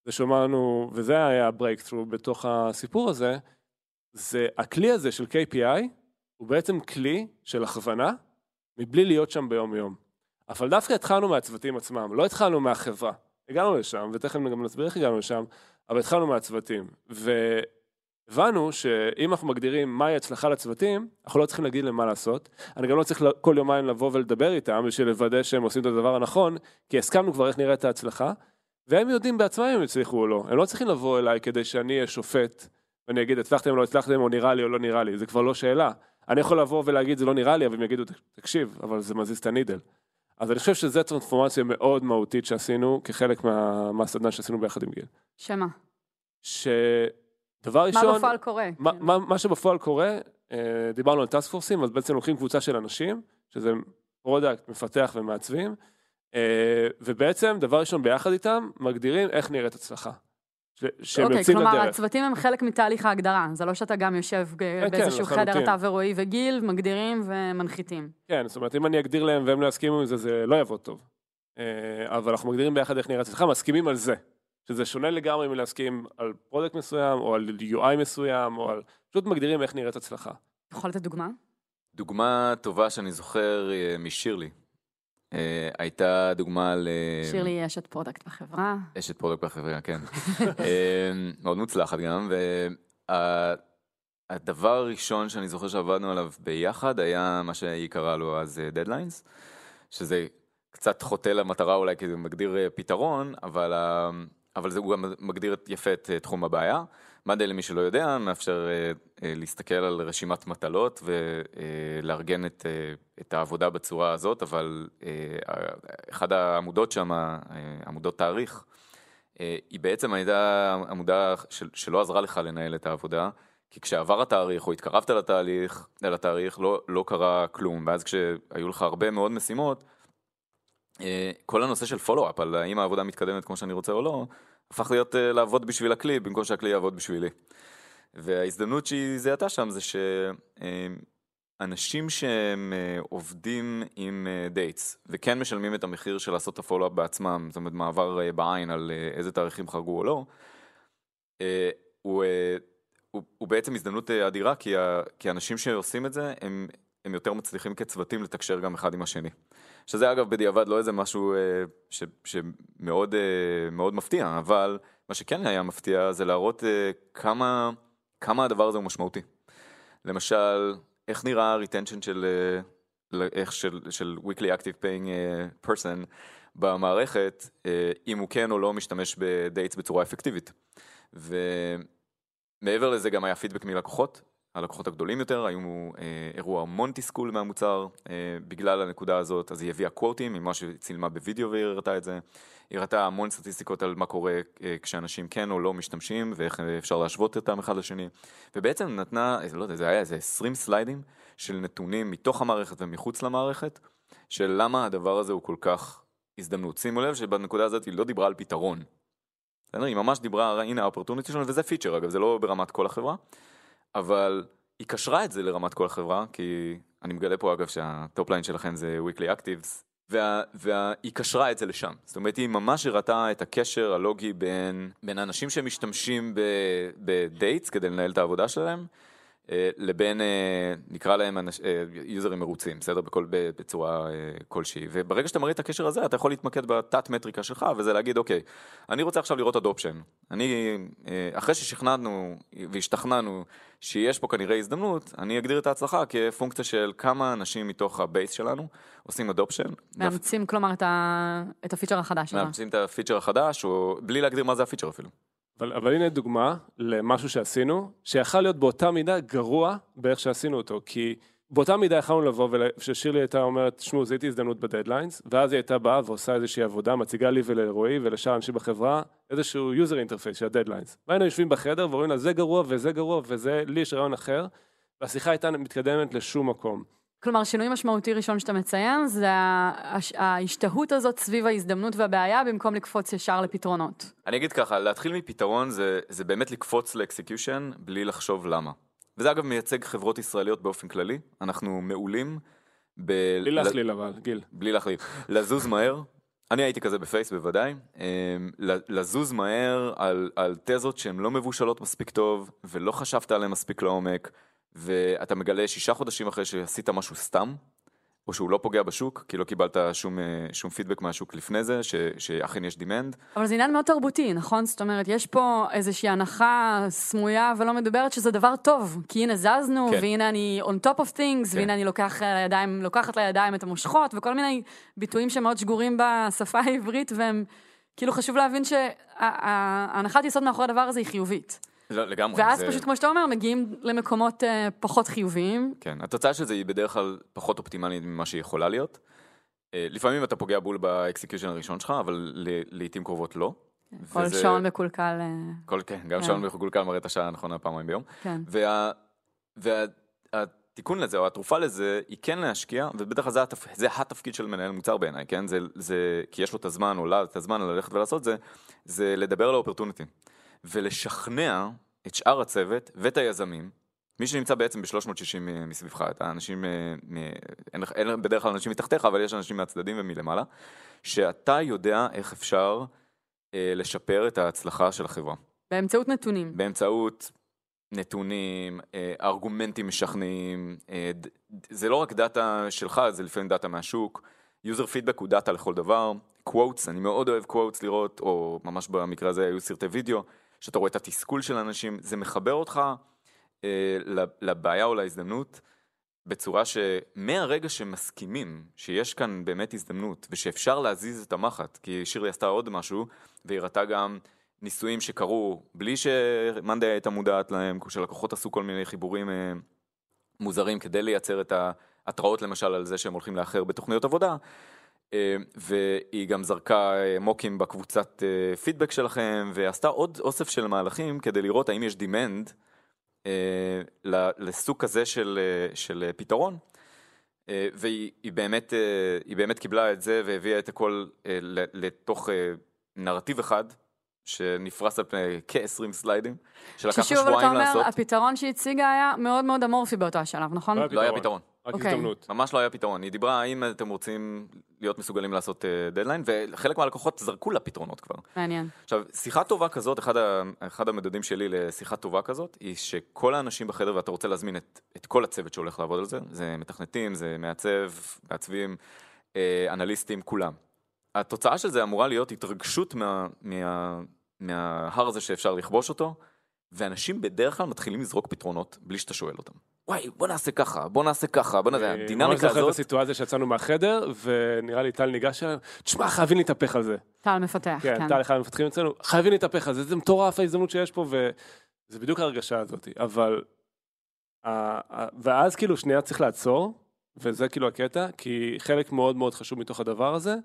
זה שאמרנו, וזה היה הברייקטרו בתוך הסיפור הזה, זה הכלי הזה של KPI, הוא בעצם כלי של הכוונה, מבלי להיות שם ביום יום. אבל דווקא התחלנו מהצוותים עצמם, לא התחלנו מהחברה. הגענו לשם, ותכף גם נסביר איך הגענו לשם, אבל התחלנו מהצוותים. והבנו שאם אנחנו מגדירים מהי הצלחה לצוותים, אנחנו לא צריכים להגיד להם מה לעשות. אני גם לא צריך כל יומיים לבוא ולדבר איתם בשביל לוודא שהם עושים את הדבר הנכון, כי הסכמנו כבר איך נראית ההצלחה, והם יודעים בעצמם אם הם הצליחו או לא. הם לא צריכים לבוא אליי כדי שאני אהיה שופט, ואני אגיד הצלחתם או לא הצלחתם, או נראה לי או לא נראה לי, זה כבר לא שאלה. אני יכול לבוא ולהגיד זה לא נראה לי, אבל הם יגידו תקשיב, אבל זה מזיז את הנידל. אז אני חושב שזו טרנספורמציה מאוד מהותית שעשינו כחלק מה, מהסדנה שעשינו ביחד עם גיל. שמה? שדבר ראשון... מה בפועל קורה? מה, כאילו. מה, מה שבפועל קורה, אה, דיברנו על task force־ים, אז בעצם לוקחים קבוצה של אנשים, שזה product, מפתח ומעצבים, אה, ובעצם דבר ראשון ביחד איתם, מגדירים איך נראית הצלחה. ש- שהם אוקיי, יוצאים כלומר, לדרך. הצוותים הם חלק מתהליך ההגדרה, זה לא שאתה גם יושב כן, באיזשהו חדר, לחלוטין. אתה ורועי וגיל, מגדירים ומנחיתים. כן, זאת אומרת, אם אני אגדיר להם והם לא יסכימו עם זה, זה לא יעבוד טוב. אה, אבל אנחנו מגדירים ביחד איך נראית הצלחה, מסכימים על זה. שזה שונה לגמרי מלהסכים על product מסוים, או על UI מסוים, או על... פשוט מגדירים איך נראית הצלחה. יכול לתת דוגמה? דוגמה טובה שאני זוכר אה, משירלי. אה, הייתה דוגמה ל... שירלי היא אשת product בחברה. אשת product בחברה, כן. אה, מאוד מוצלחת גם, והדבר הראשון שאני זוכר שעבדנו עליו ביחד היה מה שהיא קראה לו אז deadlines, שזה קצת חוטא למטרה אולי כי זה מגדיר אה, פתרון, אבל, אבל זה הוא גם מגדיר יפה את אה, תחום הבעיה. מאנדיי למי שלא יודע, מאפשר אה, אה, להסתכל על רשימת מטלות ולארגן את, אה, את העבודה בצורה הזאת, אבל אחד העמודות שם, עמודות תאריך, היא בעצם הייתה עמודה של, שלא עזרה לך לנהל את העבודה, כי כשעבר התאריך או התקרבת לתהליך, לתאריך, לא, לא קרה כלום, ואז כשהיו לך הרבה מאוד משימות, כל הנושא של follow-up על האם העבודה מתקדמת כמו שאני רוצה או לא, הפך להיות אה, לעבוד בשביל הכלי במקום שהכלי יעבוד בשבילי. וההזדמנות שהיא זיהתה שם זה שאנשים שהם אה, עובדים עם dates וכן משלמים את המחיר של לעשות את ה follow-up בעצמם, זאת אומרת מעבר אה, בעין על אה, איזה תאריכים חרגו או לא, אה, הוא, אה, הוא, הוא בעצם הזדמנות אה, אדירה כי, כי האנשים שעושים את זה הם, הם יותר מצליחים כצוותים לתקשר גם אחד עם השני. שזה אגב בדיעבד לא איזה משהו אה, ש, שמאוד אה, מפתיע, אבל מה שכן היה מפתיע זה להראות אה, כמה, כמה הדבר הזה הוא משמעותי. למשל, איך נראה ה-retension של, אה, של, של weekly active paying אה, person במערכת, אה, אם הוא כן או לא משתמש בדייטס בצורה אפקטיבית. ומעבר לזה גם היה פידבק מלקוחות, הלקוחות הגדולים יותר, היו אה, אירוע המון תסכול מהמוצר אה, בגלל הנקודה הזאת, אז היא הביאה קוורטים ממה שצילמה בווידאו והיא הראתה את זה. היא הראתה המון סטטיסטיקות על מה קורה אה, כשאנשים כן או לא משתמשים ואיך אה, אפשר להשוות אותם אחד לשני. ובעצם נתנה, אה, לא יודע, זה היה איזה 20 סליידים של נתונים מתוך המערכת ומחוץ למערכת, של למה הדבר הזה הוא כל כך הזדמנות. שימו לב שבנקודה הזאת היא לא דיברה על פתרון. היא ממש דיברה, הנה ה opportunity שלנו, וזה פיצ'ר אגב, זה לא ברמת כל החברה. אבל היא קשרה את זה לרמת כל החברה, כי אני מגלה פה אגב שה top line שלכם זה weekly actives, וה, והיא קשרה את זה לשם. זאת אומרת, היא ממש הראתה את הקשר הלוגי בין, בין אנשים שמשתמשים ב dates כדי לנהל את העבודה שלהם, לבין, אה, נקרא להם אנש- אה, יוזרים מרוצים, בסדר? בכל, בצורה אה, כלשהי. וברגע שאתה מראה את הקשר הזה, אתה יכול להתמקד בתת מטריקה שלך, וזה להגיד, אוקיי, אני רוצה עכשיו לראות adoption. אני, אה, אחרי ששכנענו והשתכנענו שיש פה כנראה הזדמנות, אני אגדיר את ההצלחה כפונקציה של כמה אנשים מתוך ה base שלנו עושים adoption. מאמצים, כלומר, את, ה... את הפיצ'ר החדש שלך. מאמצים את הפיצ'ר החדש, או בלי להגדיר מה זה הפיצ'ר אפילו. אבל, אבל הנה דוגמה למשהו שעשינו, שיכל להיות באותה מידה גרוע באיך שעשינו אותו, כי באותה מידה יכלנו לבוא, וכששירלי הייתה אומרת, שמעו, זיהיתי הזדמנות ב deadlines, ואז היא הייתה באה ועושה איזושהי עבודה, מציגה לי ולרועי ולשאר אנשים בחברה, איזשהו user interface של ה deadlines. והיינו יושבים בחדר ואומרים לה, זה גרוע וזה גרוע וזה, לי יש רעיון אחר, והשיחה הייתה מתקדמת לשום מקום. כלומר, שינוי משמעותי ראשון שאתה מציין, זה ההש- ההשתהות הזאת סביב ההזדמנות והבעיה, במקום לקפוץ ישר לפתרונות. אני אגיד ככה, להתחיל מפתרון זה, זה באמת לקפוץ ל execution בלי לחשוב למה. וזה אגב מייצג חברות ישראליות באופן כללי, אנחנו מעולים ב... בלי להכליל אבל, גיל. בלי להכליל. לזוז מהר, אני הייתי כזה בפייס בוודאי, אמ, ל- לזוז מהר על, על תזות שהן לא מבושלות מספיק טוב, ולא חשבת עליהן מספיק לעומק, ואתה מגלה שישה חודשים אחרי שעשית משהו סתם, או שהוא לא פוגע בשוק, כי לא קיבלת שום, אה, שום פידבק מהשוק לפני זה, ש, שאכן יש demand. אבל זה עניין מאוד תרבותי, נכון? זאת אומרת, יש פה איזושהי הנחה סמויה ולא מדוברת שזה דבר טוב. כי הנה זזנו, כן. והנה אני on top of things, כן. והנה אני לוקח לידיים, לוקחת לידיים את המושכות, וכל מיני ביטויים שמאוד שגורים בשפה העברית, והם, כאילו חשוב להבין שההנחת יסוד מאחורי הדבר הזה היא חיובית. לא, לגמרי. ואז זה... פשוט, כמו שאתה אומר, מגיעים למקומות אה, פחות חיוביים. כן, התוצאה של זה היא בדרך כלל פחות אופטימלית ממה שהיא יכולה להיות. אה, לפעמים אתה פוגע בול ב execution הראשון שלך, אבל ל- לעיתים קרובות לא. כל וזה- שעון מקולקל, אה, כל, כן, גם כן. שעון מקולקל מראה את השעה הנכונה פעמיים ביום. כן. וה, והתיקון לזה, או התרופה לזה, היא כן להשקיע, ובדרך כלל זה, התפ... זה התפקיד של מנהל מוצר בעיניי, כן? זה, זה, כי יש לו את הזמן, או לה את הזמן ללכת ולעשות זה, זה לדבר על ה opportunity. ולשכנע את שאר הצוות ואת היזמים, מי שנמצא בעצם ב-360 מסביבך, את האנשים, אה. אין, אין בדרך כלל אנשים מתחתיך, אבל יש אנשים מהצדדים ומלמעלה, שאתה יודע איך אפשר אה, לשפר את ההצלחה של החברה. באמצעות נתונים. באמצעות נתונים, אה, ארגומנטים משכנעים, אה, ד- זה לא רק data שלך, זה לפעמים data מהשוק, user feedback הוא data לכל דבר, quotes, אני מאוד אוהב quotes לראות, או ממש במקרה הזה היו סרטי וידאו, שאתה רואה את התסכול של האנשים, זה מחבר אותך אה, לבעיה או להזדמנות. בצורה שמהרגע שמסכימים שיש כאן באמת הזדמנות ושאפשר להזיז את המחט, כי שירלי עשתה עוד משהו והיא הראתה גם ניסויים שקרו בלי שמאנדיי הייתה מודעת להם, שלקוחות עשו כל מיני חיבורים אה, מוזרים כדי לייצר את ההתראות למשל על זה שהם הולכים לאחר בתוכניות עבודה. אה, והיא גם זרקה אה, מוקים בקבוצת אה, פידבק שלכם ועשתה עוד אוסף של מהלכים כדי לראות האם יש demand לסוג כזה של, של פתרון. והיא היא באמת, באמת קיבלה את זה והביאה את הכל לתוך נרטיב אחד שנפרס על פני כ-20 סליידים, שלקח לה ששוב, אבל אתה שבועיים אומר, לעשות. הפתרון שהיא הציגה היה מאוד מאוד אמורפי באותו השלב, נכון? לא היה פתרון. רק אוקיי. הזדמנות. ממש לא היה פתרון. היא דיברה האם אתם רוצים להיות מסוגלים לעשות דדליין, וחלק מהלקוחות זרקו לה פתרונות כבר. מעניין. עכשיו, שיחה טובה כזאת, אחד, ה, אחד המדדים שלי לשיחה טובה כזאת, היא שכל האנשים בחדר, ואתה רוצה להזמין את, את כל הצוות שהולך לעבוד על זה, זה מתכנתים, זה מעצב, מעצבים, אה, אנליסטים, כולם. התוצאה של זה אמורה להיות התרגשות מה, מה, מההר הזה שאפשר לכבוש אותו, ואנשים בדרך כלל מתחילים לזרוק פתרונות בלי שאתה שואל אותם. וואי, בוא נעשה ככה, בוא נעשה ככה, בוא נעשה, אני ממש הדינמיקה זוכר את הזאת, הסיטואציה שיצאנו מהחדר, ונראה לי טל ניגש אליהם, תשמע, חייבים להתהפך על זה. טל מפתח, כן, כן. טל אחד המפתחים אצלנו, חייבים להתהפך על זה, זה מטורף ההזדמנות שיש פה, וזה בדיוק ההרגשה הזאת. אבל, ואז כאילו שנייה צריך לעצור, וזה כאילו הקטע, כי חלק מאוד מאוד חשוב מתוך הדבר הזה,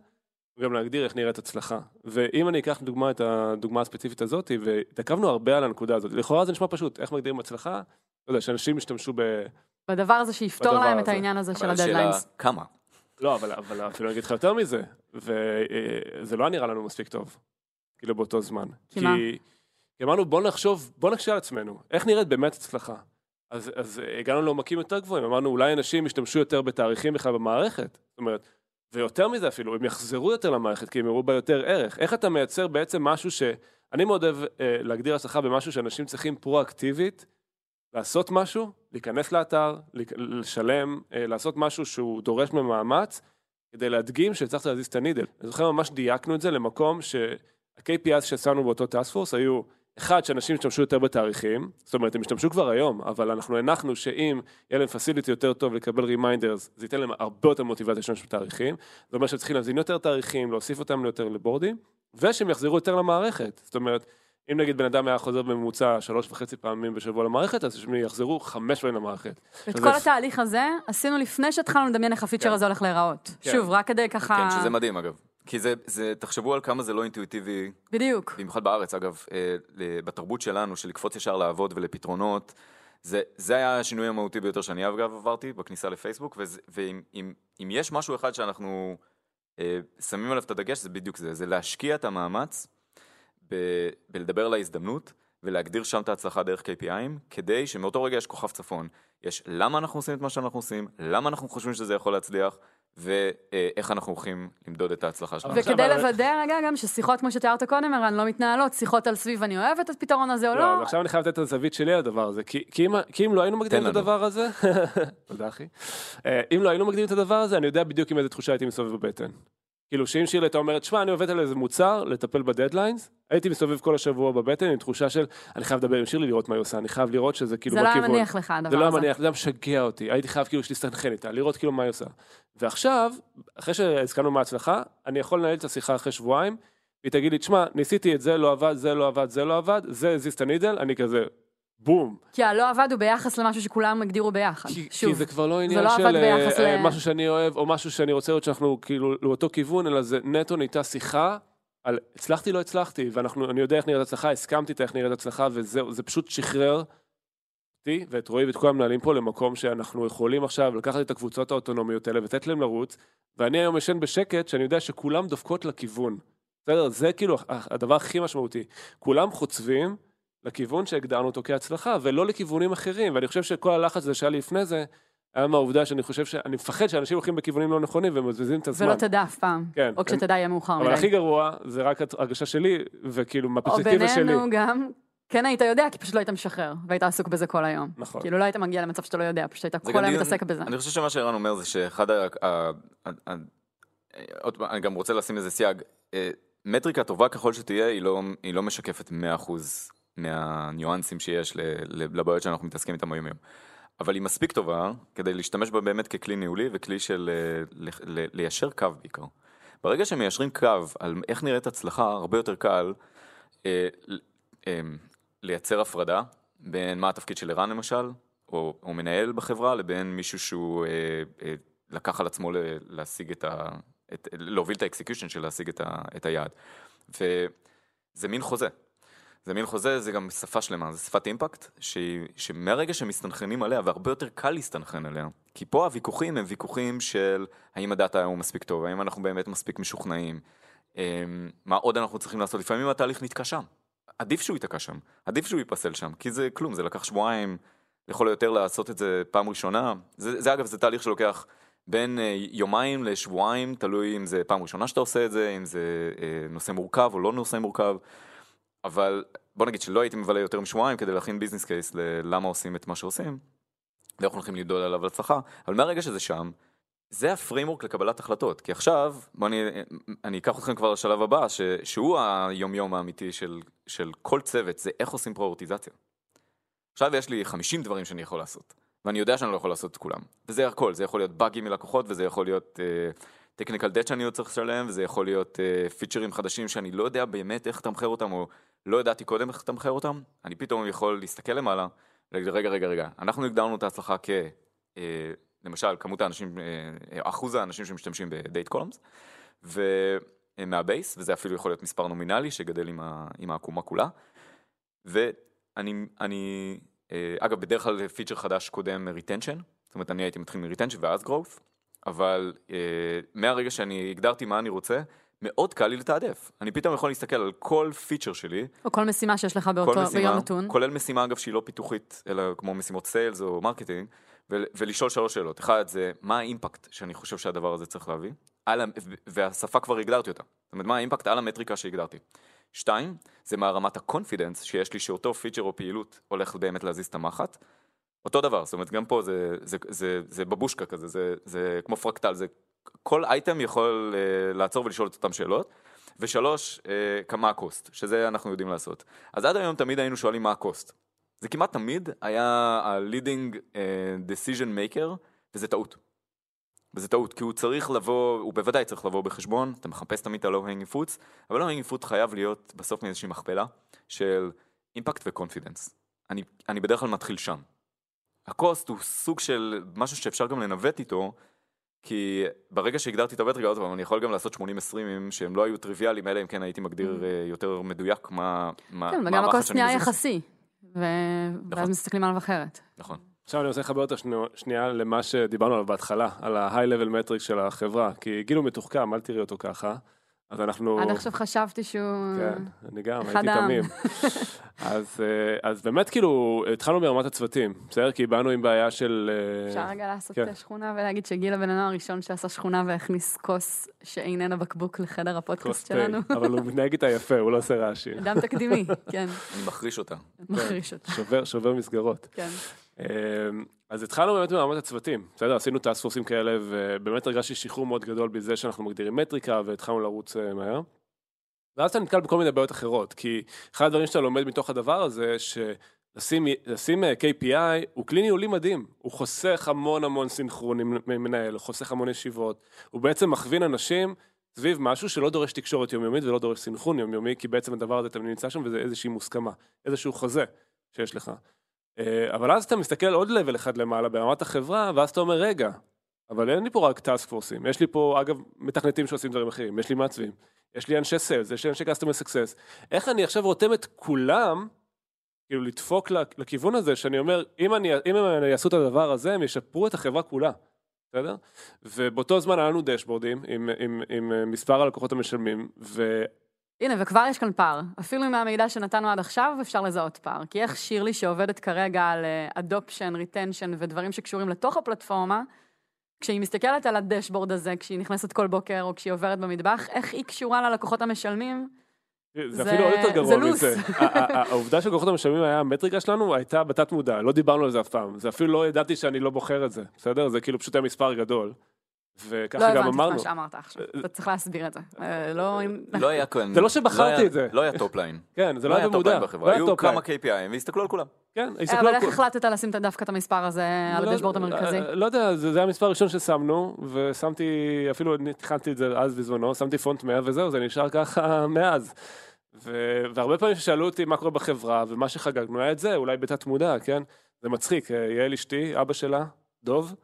הוא גם להגדיר איך נראית הצלחה. ואם אני אקח דוגמה את הדוגמה הספציפית הזאת, והתעכבנו הרבה על הנקודה הזאת, לכאורה זה נשמע פשוט, איך מגדירים הצלחה? לא יודע, שאנשים ישתמשו ב... בדבר הזה שיפתור בדבר להם את. העניין הזה של אבל השאלה הדדליינס. כמה. לא, אבל, אבל אפילו אני אגיד לך יותר מזה, וזה לא היה נראה לנו מספיק טוב, כאילו באותו זמן. כי מה? כי אמרנו, בוא נחשוב, בוא נקשה על עצמנו, איך נראית באמת הצלחה? אז, אז הגענו לעומקים יותר גבוהים, אמרנו, אולי אנשים ישתמשו יותר בתאריכים בכלל במערכת. זאת אומרת, ויותר מזה אפילו, הם יחזרו יותר למערכת, כי הם יראו בה יותר ערך. איך אתה מייצר בעצם משהו ש... אני מאוד אוהב אה, להגדיר הצלחה במשהו שאנשים צריכים פרואקטיבית לעשות משהו, להיכנס לאתר, לשלם, אה, לעשות משהו שהוא דורש ממאמץ, כדי להדגים שהצלחת להזיז את הנידל. אני זוכר ממש דייקנו את זה למקום שה-KPIs ששמנו באותו טאסק פורס היו, אחד, שאנשים ישתמשו יותר בתאריכים, זאת אומרת, הם ישתמשו כבר היום, אבל אנחנו הנחנו שאם יהיה להם facility יותר טוב לקבל reminders, זה ייתן להם הרבה יותר מוטיבציה להשתמש בתאריכים. זה אומר שהם צריכים להזין יותר תאריכים, להוסיף אותם יותר לבורדים, ושהם יחזרו יותר למערכת. זאת אומרת, אם נגיד בן אדם היה חוזר בממוצע שלוש וחצי פעמים בשבוע למערכת, אז הם יחזרו חמש פעמים למערכת. את כל זה- התהליך הזה עשינו לפני שהתחלנו לדמיין איך הפיצ'ר כן. הזה הולך להיראות. כן. שוב, רק כדי ככה... כן, שזה מדהים אגב. כי זה, זה, תחשבו על כמה זה לא אינטואיטיבי, בדיוק. במיוחד בארץ אגב, אה, בתרבות שלנו, של לקפוץ ישר לעבוד ולפתרונות, זה, זה היה השינוי המהותי ביותר שאני אגב עברתי בכניסה לפייסבוק, וזה- ואם אם, אם יש משהו אחד שאנחנו אה, שמים עליו את הדגש, זה בדיוק זה, זה להשקיע את המאמץ ב- בלדבר על ההזדמנות, ולהגדיר שם את ההצלחה דרך KPIים, כדי שמאותו רגע יש כוכב צפון. יש למה אנחנו עושים את מה שאנחנו עושים, למה אנחנו חושבים שזה יכול להצליח, ואיך אנחנו הולכים למדוד את ההצלחה שלנו. וכדי לוודא רגע גם ששיחות, כמו שתיארת קודם, ערן, לא מתנהלות, שיחות על סביב אני אוהבת את הפתרון הזה או לא, לא. עכשיו אני חייב לתת את הזווית שלי על הדבר הזה, כי, אם, לא היינו מגדירים את. הדבר הזה, תודה אחי, אה, אם לא היינו מגדירים את הדבר הזה, אני יודע בדיוק עם איזה תחושה הייתי מסתובב בבטן. כאילו שאם שירלי הייתה אומרת, שמע, אני עובד על איזה מוצר, לטפל בדדליינס, הייתי מסתובב כל השבוע בבטן עם תחושה של, אני חייב לדבר עם שירלי, לראות מה היא עושה, אני חייב לראות שזה כאילו זה לא בכיוון. היה מניח לך, הדבר זה לא היה הזה. מניח, זה היה משגע אותי, הייתי חייב כאילו שתסתנכרן איתה, לראות כאילו מה היא עושה. ועכשיו, אחרי שהזכרנו מההצלחה, אני יכול לנהל את השיחה אחרי שבועיים, והיא תגיד לי, תשמע, ניסיתי את זה, לא עבד, זה לא עבד, זה לא עבד, זה הזיז את הנידל, אני כזה, בום. כי הלא עבד הוא ביחס למשהו שכולם הגדירו ביחד. כי, שוב, כי זה כבר לא עניין לא של אה, אה, ל- משהו שאני אוהב, או משהו שאני רוצה לראות שאנחנו כאילו לאותו כיוון, אלא זה נטו נהייתה שיחה על הצלחתי, לא הצלחתי, ואני יודע איך נראית הצלחה, הסכמתי את איך נראית הצלחה, וזהו, זה פשוט שחרר אותי ואת רועי ואת כל המנהלים פה למקום שאנחנו יכולים עכשיו לקחת את הקבוצות האוטונומיות האלה ולתת להם לרוץ, ואני היום ישן בשקט שאני יודע שכולם דופקות לכיוון. בסדר? זה כאילו הדבר הכי משמעותי. כולם חוצבים לכיוון שהגדרנו אותו כהצלחה, ולא לכיוונים אחרים, ואני חושב שכל הלחץ הזה שהיה לי לפני זה, היה מהעובדה שאני חושב שאני מפחד שאנשים הולכים בכיוונים לא נכונים ומבזבזים את הזמן. ולא תדע אף פעם. כן. או כשתדע יהיה מאוחר אבל הכי מדי. גרוע, זה רק הרגשה שלי, וכאילו או מהפרספקטיבה שלי. בינינו גם, כן היית יודע, כי פשוט לא היית משחרר, והיית עסוק בזה כל היום. נכון. כאילו לא היית מגיע למצב שאתה לא יודע, פשוט היית כל היום מתעסק בזה. אני חושב שמה שערן אומר זה שאחד ה... עוד פעם, אני גם רוצה לשים איזה סייג. אה, מטריקה טובה ככל שתהיה, היא לא, היא לא משקפת 100% מהניואנסים שיש לבעיות שאנחנו מתעסקים איתם היום יום. אבל היא מספיק טובה כדי להשתמש בה באמת ככלי ניהולי וכלי של אה, ליישר קו בעיקר. ברגע שמיישרים קו על איך נראית הצלחה, הרבה יותר קל אה, אה, לייצר הפרדה בין מה התפקיד של ערן למשל, או, או מנהל בחברה, לבין מישהו שהוא אה, אה, לקח על עצמו להשיג את ה... את, להוביל את ה execution של להשיג את, ה, את היעד. וזה מין חוזה. זה מין חוזה, זה גם שפה שלמה, זה שפת impact, שהיא, שמהרגע שמסתנכרנים עליה, והרבה יותר קל להסתנכרן עליה, כי פה הוויכוחים הם ויכוחים של האם הדאטה הוא מספיק טוב, האם אנחנו באמת מספיק משוכנעים, אמ, מה עוד אנחנו צריכים לעשות, לפעמים התהליך נתקע שם. עדיף שהוא ייתקע שם, עדיף שהוא ייפסל שם, כי זה כלום, זה לקח שבועיים, לכל היותר לעשות את זה פעם ראשונה. זה, זה אגב, זה תהליך שלוקח בין אה, יומיים לשבועיים, תלוי אם זה פעם ראשונה שאתה עושה את זה, אם זה אה, נושא מורכב או לא נושא מורכב. אבל בוא נגיד שלא הייתי מבלה יותר משבועיים כדי להכין ביזנס קייס ללמה עושים את מה שעושים, ואנחנו הולכים למדוד עליו הצלחה, אבל מהרגע שזה שם, זה ה framework לקבלת החלטות, כי עכשיו, בוא אני, אני אקח אתכם כבר לשלב הבא, ש, שהוא היומיום האמיתי של, של כל צוות, זה איך עושים prioritization. עכשיו יש לי 50 דברים שאני יכול לעשות, ואני יודע שאני לא יכול לעשות את כולם, וזה הכל, זה יכול להיות באגים מלקוחות, וזה יכול להיות technical uh, debt שאני עוד צריך לשלם, וזה יכול להיות uh, פיצ'רים חדשים שאני לא יודע באמת איך לתמחר אותם, או לא ידעתי קודם איך לתמחר אותם, אני פתאום יכול להסתכל למעלה, ולהגיד רגע, רגע, רגע, אנחנו הגדרנו את ההצלחה כ... Uh, למשל, כמות האנשים, אה, אחוז האנשים שמשתמשים ב date columns, ומה base, וזה אפילו יכול להיות מספר נומינלי שגדל עם, ה, עם העקומה כולה. ואני, אני, אה, אגב, בדרך כלל פיצ'ר חדש קודם retention, זאת אומרת, אני הייתי מתחיל מ retention ואז growth, אבל אה, מהרגע שאני הגדרתי מה אני רוצה, מאוד קל לי לתעדף. אני פתאום יכול להסתכל על כל פיצ'ר שלי, או כל משימה שיש לך כל באותו, ביום משימה, נתון. כולל משימה אגב שהיא לא פיתוחית, אלא כמו משימות sales או marketing, ו- ולשאול שלוש שאלות. אחד זה, מה ה impact שאני חושב שהדבר הזה צריך להביא? על והשפה כבר הגדרתי אותה. זאת אומרת, מה ה impact על המטריקה שהגדרתי. שתיים, זה מה רמת ה confidence שיש לי שאותו פיצ'ר או פעילות הולך באמת להזיז את המחט. אותו דבר, זאת אומרת, גם פה זה, זה, זה, זה בבושקה כזה, זה, זה כמו פרקטל, זה כל אייטם יכול אה, לעצור ולשאול את אותן שאלות. ושלוש, אה, כמה ה cost, שזה אנחנו יודעים לעשות. אז עד היום תמיד היינו שואלים מה ה cost. זה כמעט תמיד היה ה-leading אה, decision maker, וזה טעות. וזה טעות, כי הוא צריך לבוא, הוא בוודאי צריך לבוא בחשבון, אתה מחפש תמיד את ה-low-hanging fruits, אבל low-hanging fruit חייב להיות בסוף מאיזושהי מכפלה של impact ו confidence. אני, אני בדרך כלל מתחיל שם. ה cost הוא סוג של משהו שאפשר גם לנווט איתו, כי ברגע שהגדרתי את המטריקה, עוד פעם, אני יכול גם לעשות 80-20 שהם לא היו טריוויאליים, אלא אם כן הייתי מגדיר אה, יותר מדויק מה מה כן, מה וגם המערכת הקוסט נהיה. יחסי. ו- ואז מסתכלים עליו אחרת. נכון. עכשיו אני רוצה לחבר אותה שנייה למה שדיברנו עליו בהתחלה, על ה-high level metric של החברה, כי גיל הוא מתוחכם, אל תראי אותו ככה. אז אנחנו... עד עכשיו חשבתי שהוא... כן, אני גם, הייתי. תמים. אז, אה, אז באמת כאילו, התחלנו ברמת הצוותים, בסדר? כי באנו עם בעיה של... אה, אפשר רגע לעשות כן. שכונה ולהגיד שגיל הבן אדם הראשון שעשה שכונה והכניס כוס שאיננה בקבוק לחדר הפודקאסט שלנו. אבל הוא מתנהג איתה יפה, הוא לא עושה רעשים. אדם תקדימי, כן, אני מחריש אותה. מחריש אותה, שובר, שובר מסגרות. כן. אמ, אז התחלנו באמת ברמת הצוותים, בסדר? עשינו טאסק פורסים כאלה, ובאמת הרגשתי שחרור מאוד גדול בזה שאנחנו מגדירים מטריקה, והתחלנו לרוץ אה, מהר. ואז אתה נתקל בכל מיני בעיות אחרות, כי אחד הדברים שאתה לומד מתוך הדבר הזה, שלשים לשים, אה, KPI הוא כלי ניהולי מדהים, הוא חוסך המון המון סינכרון עם מנהל, הוא חוסך המון ישיבות, הוא בעצם מכווין אנשים סביב משהו שלא דורש תקשורת יומיומית ולא דורש סינכרון יומיומי, כי בעצם הדבר הזה תמיד נמצא שם וזה איזושהי מוסכמה, איזשהו חוזה שיש לך. אה, אבל אז אתה מסתכל עוד לבל אחד למעלה ברמת החברה, ואז אתה אומר, רגע, אבל אין לי פה רק טאסק פורסים, יש לי פה, אגב, מתכנתים שעושים דברים אחרים, יש לי מעצבים, יש לי אנשי סיילס, יש לי אנשי customer success. איך אני עכשיו רותם את כולם, כאילו לדפוק לכ- לכיוון הזה, שאני אומר, אם אני, אם הם יעשו את הדבר הזה, הם ישפרו את החברה כולה, בסדר? ובאותו זמן היה לנו dashboardים עם, עם, עם אה, מספר הלקוחות המשלמים, ו... הנה, וכבר יש כאן פער. אפילו עם המידע שנתנו עד עכשיו, אפשר לזהות פער. כי איך שירלי שעובדת כרגע על adoption, retention ודברים שקשורים לתוך הפלטפורמה, כשהיא מסתכלת על ה dashboard הזה, כשהיא נכנסת כל בוקר או כשהיא עוברת במטבח, איך היא קשורה ללקוחות המשלמים? זה זה- אפילו עוד יותר גרוע. מזה. העובדה שלקוחות המשלמים היה המטריקה שלנו הייתה בתת מודע, לא דיברנו על זה אף פעם. זה אפילו לא ידעתי שאני לא בוחר את זה, בסדר? זה כאילו פשוט היה מספר גדול. לא וככה גם הבנתי את אמרנו. מה שאמרת עכשיו. אתה צריך להסביר את זה. אה, לא... לא היה כאן... זה לא שבחרתי היה- את זה. לא היה טופליין. כן, זה לא לא היה היה במודע. טופליין לא בחברה. היה היו. כמה KPI, והסתכלו על כולם. כן, הסתכלו אבל על איך כול. החלטת לשים דווקא את המספר הזה על לא- הדשבורד המרכזי? אה, לא יודע, זה זה המספר הראשון ששמנו, ושמתי, אפילו התחלתי את זה אז בזמנו, שמתי פונט 100 וזהו, זה נשאר ככה מאז. והרבה פעמים ששאלו אותי מה קורה בחברה, ומה שחגגנו היה את זה, אולי בתת מודע, כן? זה מצחיק, אה, יעל אשתי, אבא שלה, דוב,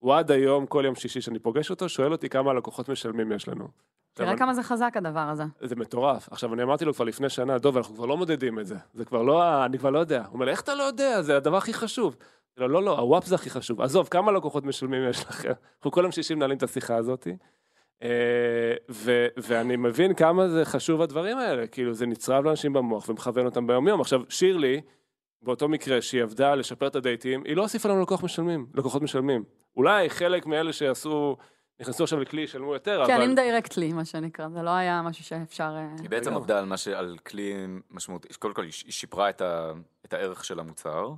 הוא עד היום, כל יום שישי שאני פוגש אותו, שואל אותי כמה לקוחות משלמים יש לנו. תראה כמה זה חזק הדבר הזה. זה מטורף. עכשיו, אני אמרתי לו כבר לפני שנה, דוב, אנחנו כבר לא מודדים את זה. זה כבר לא, אני כבר לא יודע. הוא אומר איך אתה לא יודע? זה הדבר הכי חשוב. לא, לא, לא, הוואפ זה הכי חשוב. עזוב, כמה לקוחות משלמים יש לכם? אנחנו כל יום שישי מנהלים את השיחה הזאת. אה, ו- ואני מבין כמה זה חשוב הדברים האלה. כאילו, זה נצרב לאנשים במוח ומכוון אותם ביום-יום. עכשיו, שירלי, באותו מקרה שהיא עבדה לשפר את הדייטים, היא לא הוסיפה לנו לקוח משלמים, לקוחות משלמים. אולי חלק מאלה שעשו, נכנסו עכשיו לכלי, ישלמו יותר, כן, אבל... אינדירקטלי, מה שנקרא. זה לא היה משהו שאפשר... אה, היא בעצם. עבדה על, מה ש... על כלי משמעותי, קודם כל היא היא שיפרה את, ה... את הערך של המוצר,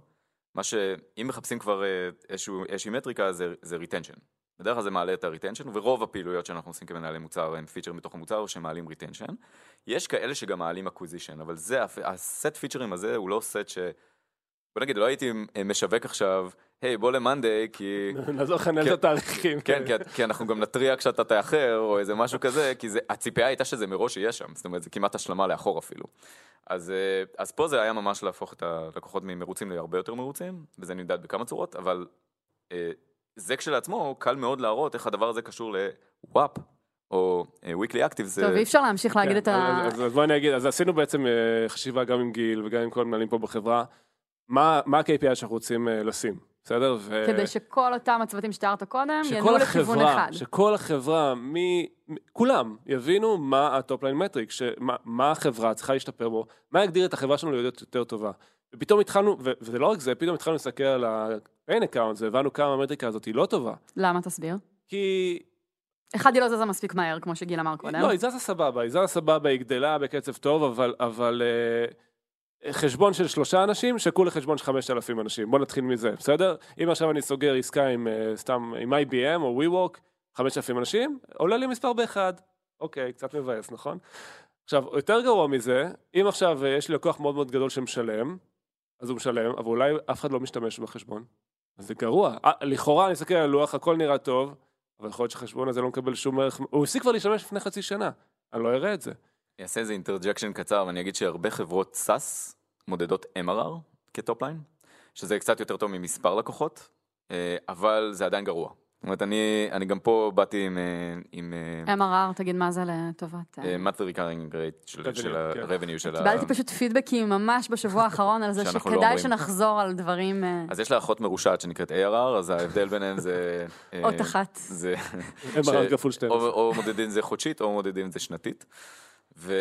מה שאם מחפשים כבר אה, איזשהו, איזושהי מטריקה זה, זה retention. בדרך כלל זה מעלה את ה-retention, ורוב הפעילויות שאנחנו עושים כמנהלי מוצר הם פיצ'רים בתוך המוצר שמעלים retention. יש כאלה שגם מעלים acquisition, אבל זה, הסט פיצ'רים הזה הוא לא סט ש... בוא נגיד, לא הייתי משווק עכשיו, היי בוא למאנדיי, כי... נעזור לך לנהל כן. את התאריכים. כן, כי, אנחנו גם נתריע כשאתה תאחר, או איזה משהו כזה, כי זה, הציפייה הייתה שזה מראש יהיה שם, זאת אומרת, זה כמעט השלמה לאחור אפילו. אז, אה, אז פה זה היה ממש להפוך את הלקוחות ממרוצים להרבה יותר מרוצים, וזה נמדד בכמה צורות, אבל אה, זה כשלעצמו קל מאוד להראות איך הדבר הזה קשור ל-WAP, או אה, Weekly Active, זה... טוב, אי אפשר להמשיך להגיד את ה... כן, אז, בואי אני אגיד, אז עשינו בעצם חשיבה גם עם גיל וגם עם כל המנהלים פה בחברה, מה, מה ה-KPI שאנחנו רוצים אה, לשים, בסדר? ו... כדי שכל אותם הצוותים שתיארת קודם ינועו לכיוון אחד. שכל החברה, מ- כולם יבינו מה ה top line metric, שמה, מה החברה צריכה להשתפר בו, מה יגדיר את החברה שלנו להיות יותר טובה. ופתאום התחלנו, ו- וזה לא רק זה, פתאום התחלנו להסתכל על ה-paying account והבנו כמה המטריקה הזאת היא לא טובה. למה תסביר? כי אחד, היא לא זזה מספיק מהר, כמו שגיל אמר קודם. לא, היא זזה סבבה, היא זזה סבבה, היא גדלה בקצב טוב, אבל, אבל אה, חשבון של שלושה אנשים שקול לחשבון של 5,000 אנשים, בוא נתחיל מזה, בסדר? אם עכשיו אני סוגר עסקה עם אה, סתם, עם IBM או WeWork, 5,000 אנשים, עולה לי מספר באחד. אוקיי, קצת מבאס, נכון? עכשיו, יותר גרוע מזה, אם עכשיו אה, יש לי לקוח מאוד מאוד גדול שמשלם, אז הוא משלם, אבל אולי אף אחד לא משתמש בחשבון. אז זה גרוע. אה, לכאורה אני אסתכל על הלוח, הכל נראה טוב, אבל יכול להיות שהחשבון הזה לא מקבל שום ערך, הוא הפסיק כבר להשתמש לפני חצי שנה, אני לא אראה את זה. אני אעשה איזה interjection קצר ואני אגיד שהרבה חברות SaaS מודדות MRR כ top line, שזה קצת יותר טוב ממספר לקוחות, אה, אבל זה עדיין גרוע. זאת אומרת, אני, אני גם פה באתי עם, אה, עם אה, MRR, תגיד מה זה לטובת... אה, monthly recurring rate של, Revenue, של כן. ה-revenue של ה... קיבלתי פשוט פידבקים ממש בשבוע האחרון על זה שאנחנו לא שכדאי אומרים. שנחזור על דברים, אז יש לה אחות מרושעת שנקראת ARR, אז ההבדל ביניהם זה... אות אחת. זה... MRR כפול או, 12. או מודדים את זה חודשית או מודדים את זה שנתית. ו,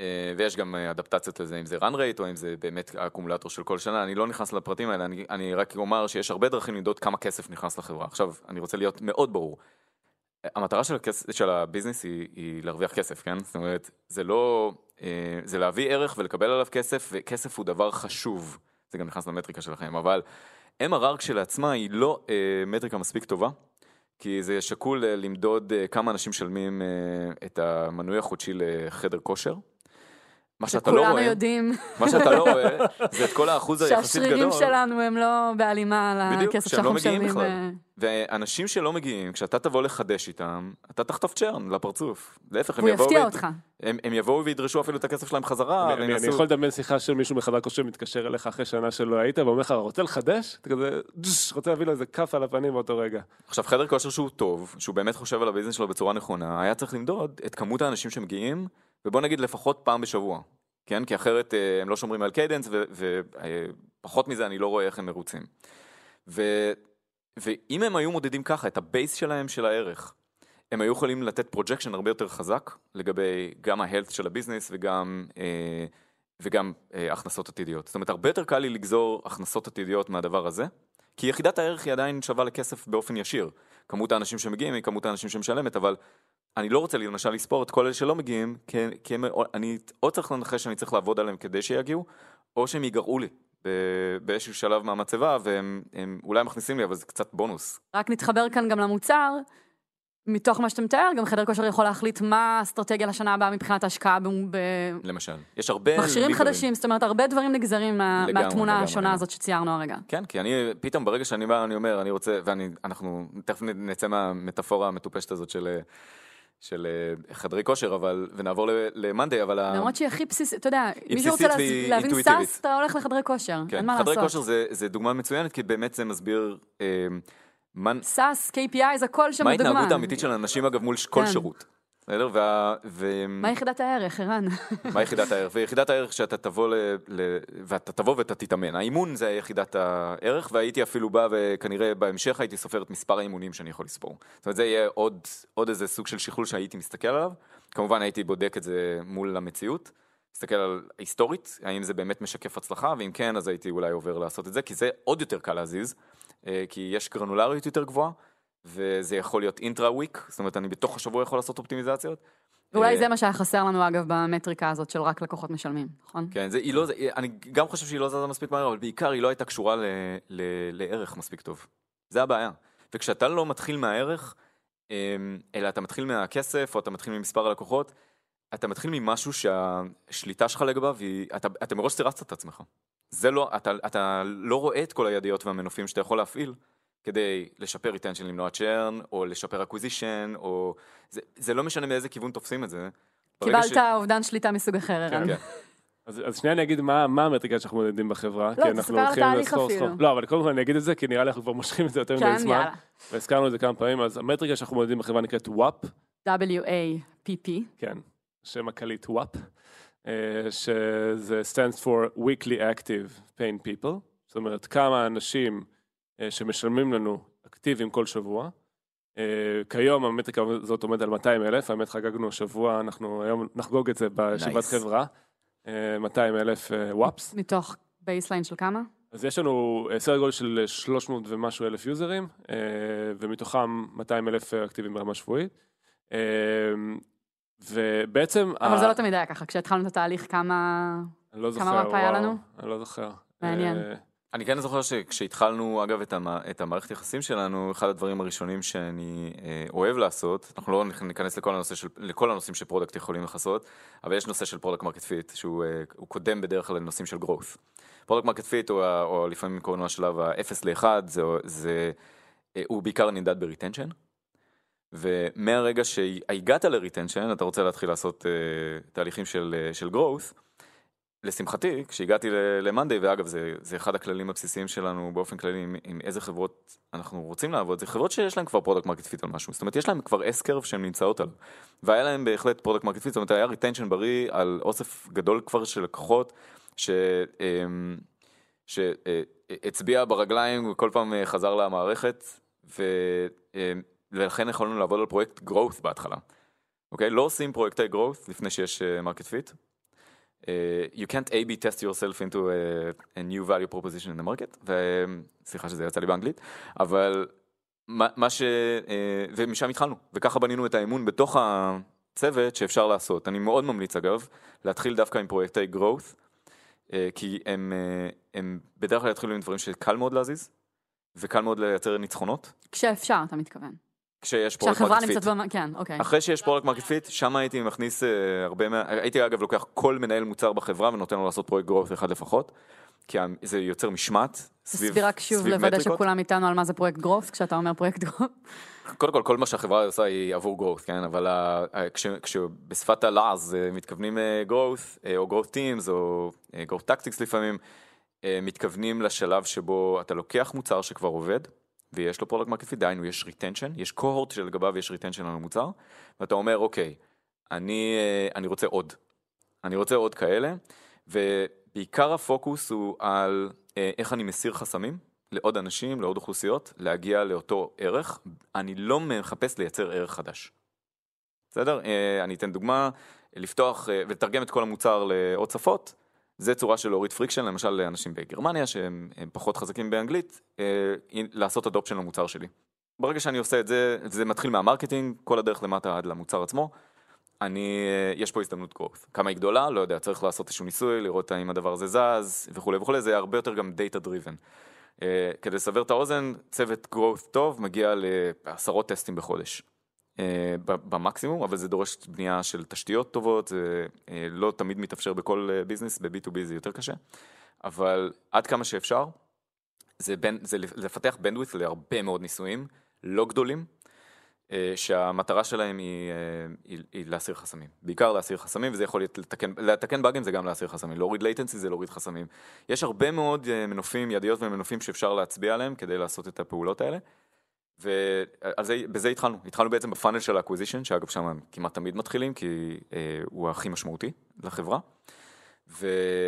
אה, ויש גם אה, אדפטציות לזה, אם זה run rate או אם זה באמת האקומולטור של כל שנה, אני לא נכנס לפרטים האלה, אני, אני רק אומר שיש הרבה דרכים למדוד כמה כסף נכנס לחברה. עכשיו, אני רוצה להיות מאוד ברור. המטרה של, הכס, של הביזנס היא, היא להרוויח כסף, כן? זאת אומרת, זה לא... אה, זה להביא ערך ולקבל עליו כסף, וכסף הוא דבר חשוב. זה גם נכנס למטריקה שלכם, אבל MRR כשלעצמה היא לא מטריקה מספיק טובה, כי זה שקול אה, למדוד אה, כמה אנשים משלמים אה, את המנוי החודשי לחדר כושר. מה שאתה לא שכולנו רואה, יודעים מה שאתה לא רואה, זה את כל האחוז היחסית גדול. שהשרירים שלנו הם לא בהלימה על בדיוק, הכסף שהם שאנחנו לא מגיעים משלמים. בכלל. אה, ואנשים שלא מגיעים, כשאתה תבוא לחדש איתם, אתה תחטוף צ'רן לפרצוף. להפך, הם יבואו... יפתיע ויד- אותך. הם, הם יבואו וידרשו אפילו את הכסף שלהם חזרה, אני, אני, אני יכול לדמיין שיחה של מישהו מחדר כושר שמתקשר אליך אחרי שנה שלא היית ואומר לך, רוצה לחדש? אתה כזה, רוצה להביא לו איזה כף על הפנים באותו רגע. עכשיו חדר כושר שהוא טוב, שהוא באמת חושב על ה business שלו בצורה נכונה, היה צריך למדוד את כמות האנשים שמגיעים, ובוא נגיד לפחות פעם בשבוע, כן? כי אחרת אה, הם לא שומרים על cadence, ופחות מזה אני לא רואה איך הם מרוצים. ו, ואם הם היו מודדים ככה את ה base שלהם של הערך, הם היו יכולים לתת projection הרבה יותר חזק לגבי גם ה health של ה business וגם, אה, וגם אה, הכנסות עתידיות. זאת אומרת, הרבה יותר קל לי לגזור הכנסות עתידיות מהדבר הזה, כי יחידת הערך היא עדיין שווה לכסף באופן ישיר. כמות האנשים שמגיעים היא כמות האנשים שמשלמת, אבל אני לא רוצה למשל לספור את כל אלה שלא מגיעים, כי, כי הם, אני או צריך לנחש שאני צריך לעבוד עליהם כדי שיגיעו, או שהם ייגרעו לי ב- באיזשהו שלב מהמצבה, והם הם אולי מכניסים לי, אבל זה קצת בונוס. רק נתחבר כאן גם למוצר. מתוך מה שאתה מתאר, גם חדר כושר יכול להחליט מה האסטרטגיה לשנה הבאה מבחינת ההשקעה למשל. יש הרבה... במכשירים ליברים. חדשים, זאת אומרת, הרבה דברים נגזרים לגמרי, מהתמונה לגמרי, השונה לגמרי. הזאת שציירנו הרגע. כן, כי אני, פתאום ברגע שאני בא, אני אומר, אני רוצה, ואנחנו תכף נצא מהמטאפורה המטופשת הזאת של, של אה, חדרי כושר, אבל, ונעבור למאנדיי, אבל... למרות שהיא הכי בסיסית, אתה יודע, מי שרוצה להבין. סאס, אתה הולך לחדרי כושר, כן, אין מה חדרי לעשות. כושר זה, זה דוגמה מצוינת, כי באמת זה מסביר אה, מה, סאס, KPI, זה הכל שם מה בדוגמה. ההתנהגות האמיתית של אנשים, אגב, מול כל כן. שירות. בסדר? וה... ו... מה יחידת הערך, ערן? מה יחידת הערך? ויחידת הערך שאתה תבוא ל... ל... ואתה תבוא ואתה תתאמן. האימון זה יחידת הערך, והייתי אפילו בא וכנראה בהמשך הייתי סופר את מספר האימונים שאני יכול לספור. זאת אומרת, זה יהיה עוד, עוד איזה סוג של שכלול שהייתי מסתכל עליו. כמובן הייתי בודק את זה מול המציאות. מסתכל על היסטורית, האם זה באמת משקף הצלחה, ואם כן, אז הייתי אולי עובר לעשות את זה, כי זה עוד יותר קל להזיז, אה, כי יש גרנולריות יותר גבוהה, וזה יכול להיות אינטרה וויק, זאת אומרת, אני בתוך השבוע יכול לעשות אופטימיזציות. ואולי אה, זה מה שהיה חסר לנו, אגב, במטריקה הזאת של רק לקוחות משלמים, נכון? כן, זה, היא לא, אני גם חושב שהיא לא זזה מספיק מהר, אבל בעיקר היא לא הייתה קשורה ל, ל, לערך מספיק טוב. זה הבעיה. וכשאתה לא מתחיל מהערך, אמ, אלא אתה מתחיל מהכסף, או אתה מתחיל ממספר הלקוחות, אתה מתחיל ממשהו שהשליטה שלך לגביו, היא, אתה, אתה מראש סירסת את עצמך. זה לא, אתה, אתה לא רואה את כל הידיות והמנופים שאתה יכול להפעיל כדי לשפר retention, למנוע churn, או לשפר acquisition, או... זה, זה לא משנה מאיזה כיוון תופסים את זה. קיבלת אובדן שליטה מסוג אחר, ערן. כן. אז, אז שנייה אני אגיד מה, מה המטריקה שאנחנו מודדים בחברה. לא, כי אנחנו הולכים לסחור-. סחור. לא, אבל קודם כל אני אגיד את זה, כי נראה לי אנחנו כבר מושכים את זה יותר מדי כן, זמן. והזכרנו את זה כמה פעמים, אז המטריקה שאנחנו מודדים בחברה נקראת WAP, W-A-P-P. כן, שם הקליט WAP, אה, שזה stands for Weekly Active Paying People, זאת אומרת כמה אנשים שמשלמים לנו אקטיביים כל שבוע. אה, כיום המטריקה הזאת עומד על 200 אלף, האמת חגגנו השבוע, אנחנו היום נחגוג את זה בישיבת Nice. חברה, אה, 200 אלף WAPPs. מתוך baseline של כמה? אז יש לנו אה, סדר גודל של 300 ומשהו אלף יוזרים, אה, ומתוכם 200 אלף אקטיביים ברמה שבועית. אה, ובעצם... אבל ה- זה לא תמיד היה ככה, כשהתחלנו את התהליך כמה... אני לא זוכר, כמה וואפ היה לנו? אני לא זוכר. מעניין. אה, אני כן זוכר שכשהתחלנו, אגב, את, המ... את המערכת יחסים שלנו, אחד הדברים הראשונים שאני אה, אוהב לעשות, אנחנו לא ניכנס לכל, הנושא של, לכל הנושאים שפרודקט יכולים לכסות, אבל יש נושא של product מרקט פיט, שהוא אה, קודם בדרך כלל לנושאים של growth. product market fit, או, לפעמים קוראים לו השלב ה-0 ל-1, זה, זה, אה, הוא בעיקר נמדד ב retention. ומהרגע שהגעת ל retention, אתה רוצה להתחיל לעשות uh, תהליכים של, uh, של growth, לשמחתי, כשהגעתי ל-Monday, ואגב, זה, זה אחד הכללים הבסיסיים שלנו באופן כללי, עם, עם איזה חברות אנחנו רוצים לעבוד, זה חברות שיש להן כבר product market fit על משהו, זאת אומרת, יש להן כבר S-curve שהן נמצאות עליו, והיה להן בהחלט product market fit, זאת אומרת, היה retention בריא על אוסף גדול כבר של לקוחות, ש... אמ, שהצביע ברגליים וכל פעם אה, חזר למערכת, ו... אמ, ולכן יכולנו לעבוד על פרויקט growth בהתחלה. אוקיי? לא עושים פרויקטי growth לפני שיש market fit. Uh, you can't A-B test yourself into a, a new value proposition in the market, וסליחה שזה יצא לי באנגלית, אבל מה, מה ש... Uh, ומשם התחלנו, וככה בנינו את האמון בתוך הצוות שאפשר לעשות. אני מאוד ממליץ אגב, להתחיל דווקא עם פרויקטי growth, uh, כי הם, uh, הם בדרך כלל יתחילו עם דברים שקל מאוד להזיז, וקל מאוד לייצר ניצחונות, כשאפשר, אתה מתכוון. כשיש כשהחברה market fit. במ... כן, אוקיי. אחרי שיש product market fit, שם הייתי מכניס אה, הרבה מה... הייתי אגב לוקח כל מנהל מוצר בחברה ונותן לו לעשות פרויקט growth אחד לפחות, כי זה יוצר משמעת סביב תסביר רק שוב לוודא מטריקות. שכולם איתנו על מה זה פרויקט growth, כשאתה אומר פרויקט growth. קודם כל, כל מה שהחברה עושה היא עבור growth, כן? אבל כש- כשבשפת הלעז אה, מתכוונים אה, growth, או growth teams, או growth tactics לפעמים, מתכוונים לשלב שבו אתה לוקח מוצר שכבר עובד, ויש לו product market fit, דהיינו יש retention, יש cohort שלגביו יש retention על המוצר, ואתה אומר, אוקיי, אני, אה, אני רוצה עוד. אני רוצה עוד כאלה, ובעיקר הפוקוס הוא על אה, איך אני מסיר חסמים לעוד אנשים, לעוד אוכלוסיות, להגיע לאותו ערך. אני לא מחפש לייצר ערך חדש. בסדר? אה, אני אתן דוגמה, לפתוח ולתרגם את כל המוצר לעוד שפות, זה צורה של להוריד friction, למשל לאנשים בגרמניה שהם הם פחות חזקים באנגלית, אה, לעשות adoption למוצר שלי. ברגע שאני עושה את זה, זה מתחיל מה marketing, כל הדרך למטה עד למוצר עצמו. אני, אה, יש פה הזדמנות growth. כמה היא גדולה? לא יודע, צריך לעשות איזשהו ניסוי, לראות האם הדבר הזה זז וכולי וכולי, זה הרבה יותר גם data driven. Uh, כדי לסבר את האוזן, צוות growth טוב מגיע לעשרות טסטים בחודש. Uh, במקסימום, אבל זה דורש בנייה של תשתיות טובות, זה uh, לא תמיד מתאפשר בכל uh, ביזנס, ב-B2B זה יותר קשה, אבל עד כמה שאפשר, זה, בין, זה לפתח בנדוויץ להרבה מאוד ניסויים, לא גדולים, שהמטרה שלהם היא, היא, היא להסיר חסמים. בעיקר להסיר חסמים, וזה יכול להיות לתקן, לתקן באגים זה גם להסיר חסמים, להוריד latency זה להוריד חסמים. יש הרבה מאוד מנופים, ידיות ומנופים שאפשר להצביע עליהם כדי לעשות את הפעולות האלה. ובזה התחלנו, התחלנו בעצם ב funnel של ה acquisition, שאגב שם כמעט תמיד מתחילים, כי אה, הוא הכי משמעותי לחברה. ו...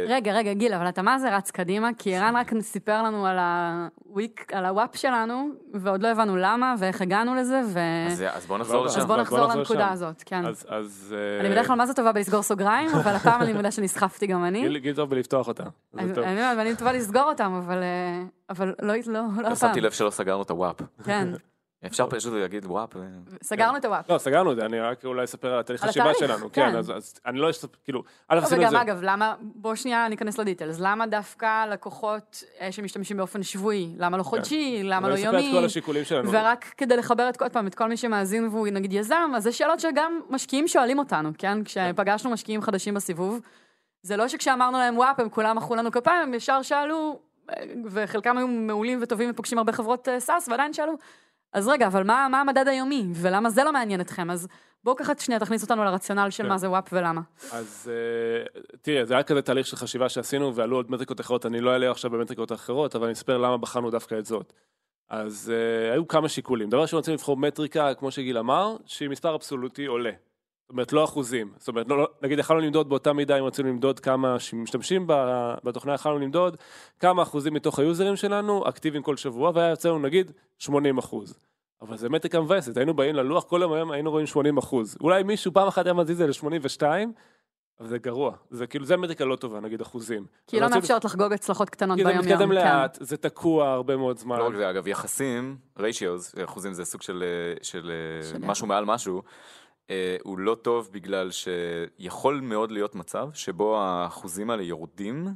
רגע, רגע, גיל, אבל אתה מה זה רץ קדימה? כי ערן רק סיפר לנו על ה WAP, על הוואפ שלנו, ועוד לא הבנו למה ואיך הגענו לזה, ו... אז, אז בואו נחזור לא, לשם. אז בוא בוא נחזור לנקודה. הזאת, כן. אז, אז... אני בדרך כלל מה זה טובה בלסגור סוגריים, אבל הפעם אני מודה שנסחפתי גם אני. גיל, גיל טוב בלפתוח אותה. אני טובה לסגור אותם, אבל אה, אבל לא לא- לא לא הפעם. שמתי לב שלא סגרנו את הוואפ. כן, אפשר פשוט להגיד וואפ. אה, סגרנו את הוואפ. לא, סגרנו את זה, אני רק אולי אספר על התהליך התהליך, שלנו. כן. כן, אז אני לא אספר, כאילו, א', עשינו את וגם זה. אגב, למה, בוא שנייה ניכנס לדיטלס, למה דווקא לקוחות אה, שמשתמשים באופן שבועי, למה לא חודשי, למה לא אני אספר את יומי, כל השיקולים שלנו. ורק כדי לחבר את כל, פעם, את כל מי שמאזין והוא נגיד יזם, אז זה שאלות שגם משקיעים שואלים אותנו, כן? כשפגשנו משקיעים חדשים בסיבוב, זה לא שכשאמרנו להם וואפ, הם כולם מחאו לנו כפיים, הם ישר שאלו, אה, וחלקם היו מעולים וטובים ופוגשים הרבה חברות SaaS, ועדיין שאלו, אז רגע, אבל מה, מה המדד היומי, ולמה זה לא מעניין אתכם? אז בואו ככה שנייה תכניס אותנו לרציונל של כן. מה זה וואפ ולמה. אז אה, תראה, זה היה כזה תהליך של חשיבה שעשינו, ועלו עוד מטריקות אחרות, אני לא אעלה עכשיו במטריקות אחרות, אבל אני אספר למה בחרנו דווקא את זאת. אז uh, היו כמה שיקולים. דבר ראשון, רצינו לבחור מטריקה, כמו שגיל אמר, שהיא מספר אבסולוטי עולה. זאת אומרת, לא אחוזים. זאת אומרת, לא, לא, נגיד, יכלנו למדוד באותה מידה, אם רצינו למדוד כמה שמשתמשים בתוכנה, יכלנו למדוד כמה אחוזים מתוך היוזרים שלנו אקטיביים כל שבוע, והיה יוצא לנו נגיד 80 אחוז. אבל זה מטריקה מבאסת, היינו באים ללוח, כל יום היום היינו רואים 80 אחוז. אולי מישהו פעם אחת היה מזיז את זה ל-82, אבל זה גרוע. זה כאילו, זה מטריקה לא טובה, נגיד אחוזים. כי לא רצינו- מאפשרת לחגוג הצלחות קטנות כי זה ביום-יום. מתקדם כן. לאט, זה תקוע הרבה מאוד זמן. לא רק זה, אגב, יחסים, ratios, אחוזים זה סוג של, של, של משהו מעל משהו, הוא לא טוב בגלל שיכול מאוד להיות מצב שבו האחוזים האלה יורדים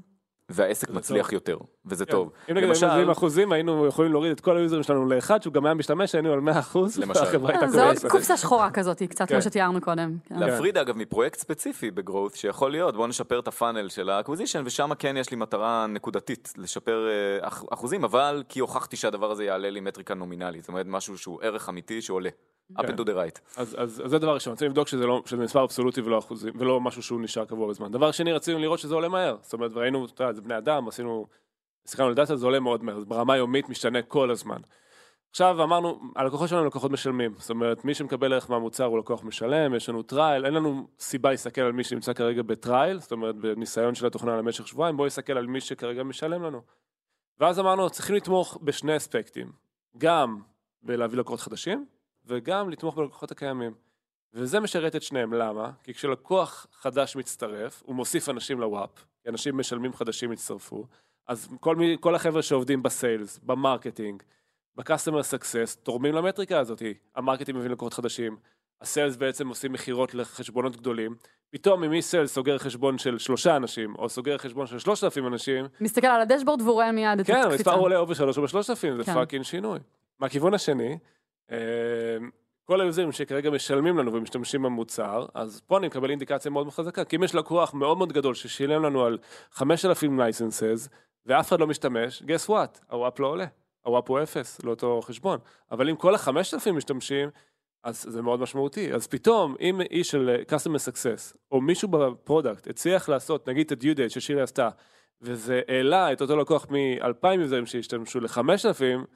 והעסק מצליח טוב. יותר, וזה כן. טוב. אם נגיד היינו מביאים אחוזים, היינו יכולים להוריד את כל היוזרים שלנו לאחד, שהוא גם היה משתמש, היינו על 100 אחוז, למשל. והחברה הייתה אה, זה עוד. קופסה שחורה כזאת, קצת, כן. כמו שתיארנו קודם. כן. להפריד אגב מפרויקט ספציפי ב growth שיכול להיות בוא נשפר את ה funnel של ה acquisition ושם כן יש לי מטרה נקודתית לשפר אה, אח- אחוזים אבל כי הוכחתי שהדבר הזה יעלה לי מטריקה נומינלית זאת אומרת משהו שהוא ערך אמיתי שעולה. Up כן. and to the right. אז, אז, אז זה דבר ראשון, רצינו לבדוק שזה, לא, שזה מספר אבסולוטי ולא אחוזים, ולא משהו שהוא נשאר קבוע בזמן. דבר שני, רצינו לראות שזה עולה מהר. זאת אומרת, וראינו, אתה יודע, זה בני אדם, עשינו, הסתכלנו על data, זה עולה מאוד מהר, זה ברמה היומית משתנה כל הזמן. עכשיו אמרנו, הלקוחות שלנו הם לקוחות משלמים, זאת אומרת, מי שמקבל ערך מהמוצר הוא לקוח משלם, יש לנו trial, אין לנו סיבה להסתכל על מי שנמצא כרגע ב trial, זאת אומרת, בניסיון של התוכנה למשך שבועיים, בואו נסתכל על מי שכרגע משלם לנו. ואז אמרנו, צריכים לתמוך בשני אספקטים, גם בלהביא לקוחות חדשים, וגם לתמוך בלקוחות הקיימים. וזה משרת את שניהם, למה? כי כשלקוח חדש מצטרף, הוא מוסיף אנשים לוואפ, כי אנשים משלמים חדשים יצטרפו, אז כל, מי, כל החבר'ה שעובדים ב sales, ב marketing, ב-customer success, תורמים למטריקה הזאת. ה marketing מביא לקוחות חדשים, ה sales בעצם עושים מכירות לחשבונות גדולים, פתאום אם מי sales סוגר חשבון של שלושה אנשים, או סוגר חשבון של שלושת אלפים אנשים, מסתכל על ה dashboard והוא רואה מיד את כן, הקפיצה. המספר עולה או בשלוש או בשלושת אלפים, זה כן. fucking שינוי. מהכיוון השני, כל היוזרים שכרגע משלמים לנו ומשתמשים במוצר, אז פה אני מקבל אינדיקציה מאוד חזקה, כי אם יש לקוח מאוד מאוד גדול ששילם לנו על 5,000 licenses, ואף אחד לא משתמש, guess what, הוואפ לא עולה, הוואפ הוא אפס לאותו חשבון, אבל אם כל ה-5,000 משתמשים, אז זה מאוד משמעותי. אז פתאום, אם איש של customer success, או מישהו ב product הצליח לעשות, נגיד את ה-due date ששירי עשתה, וזה העלה את אותו לקוח מ-2,000 יוזרים שהשתמשו ל-5,000,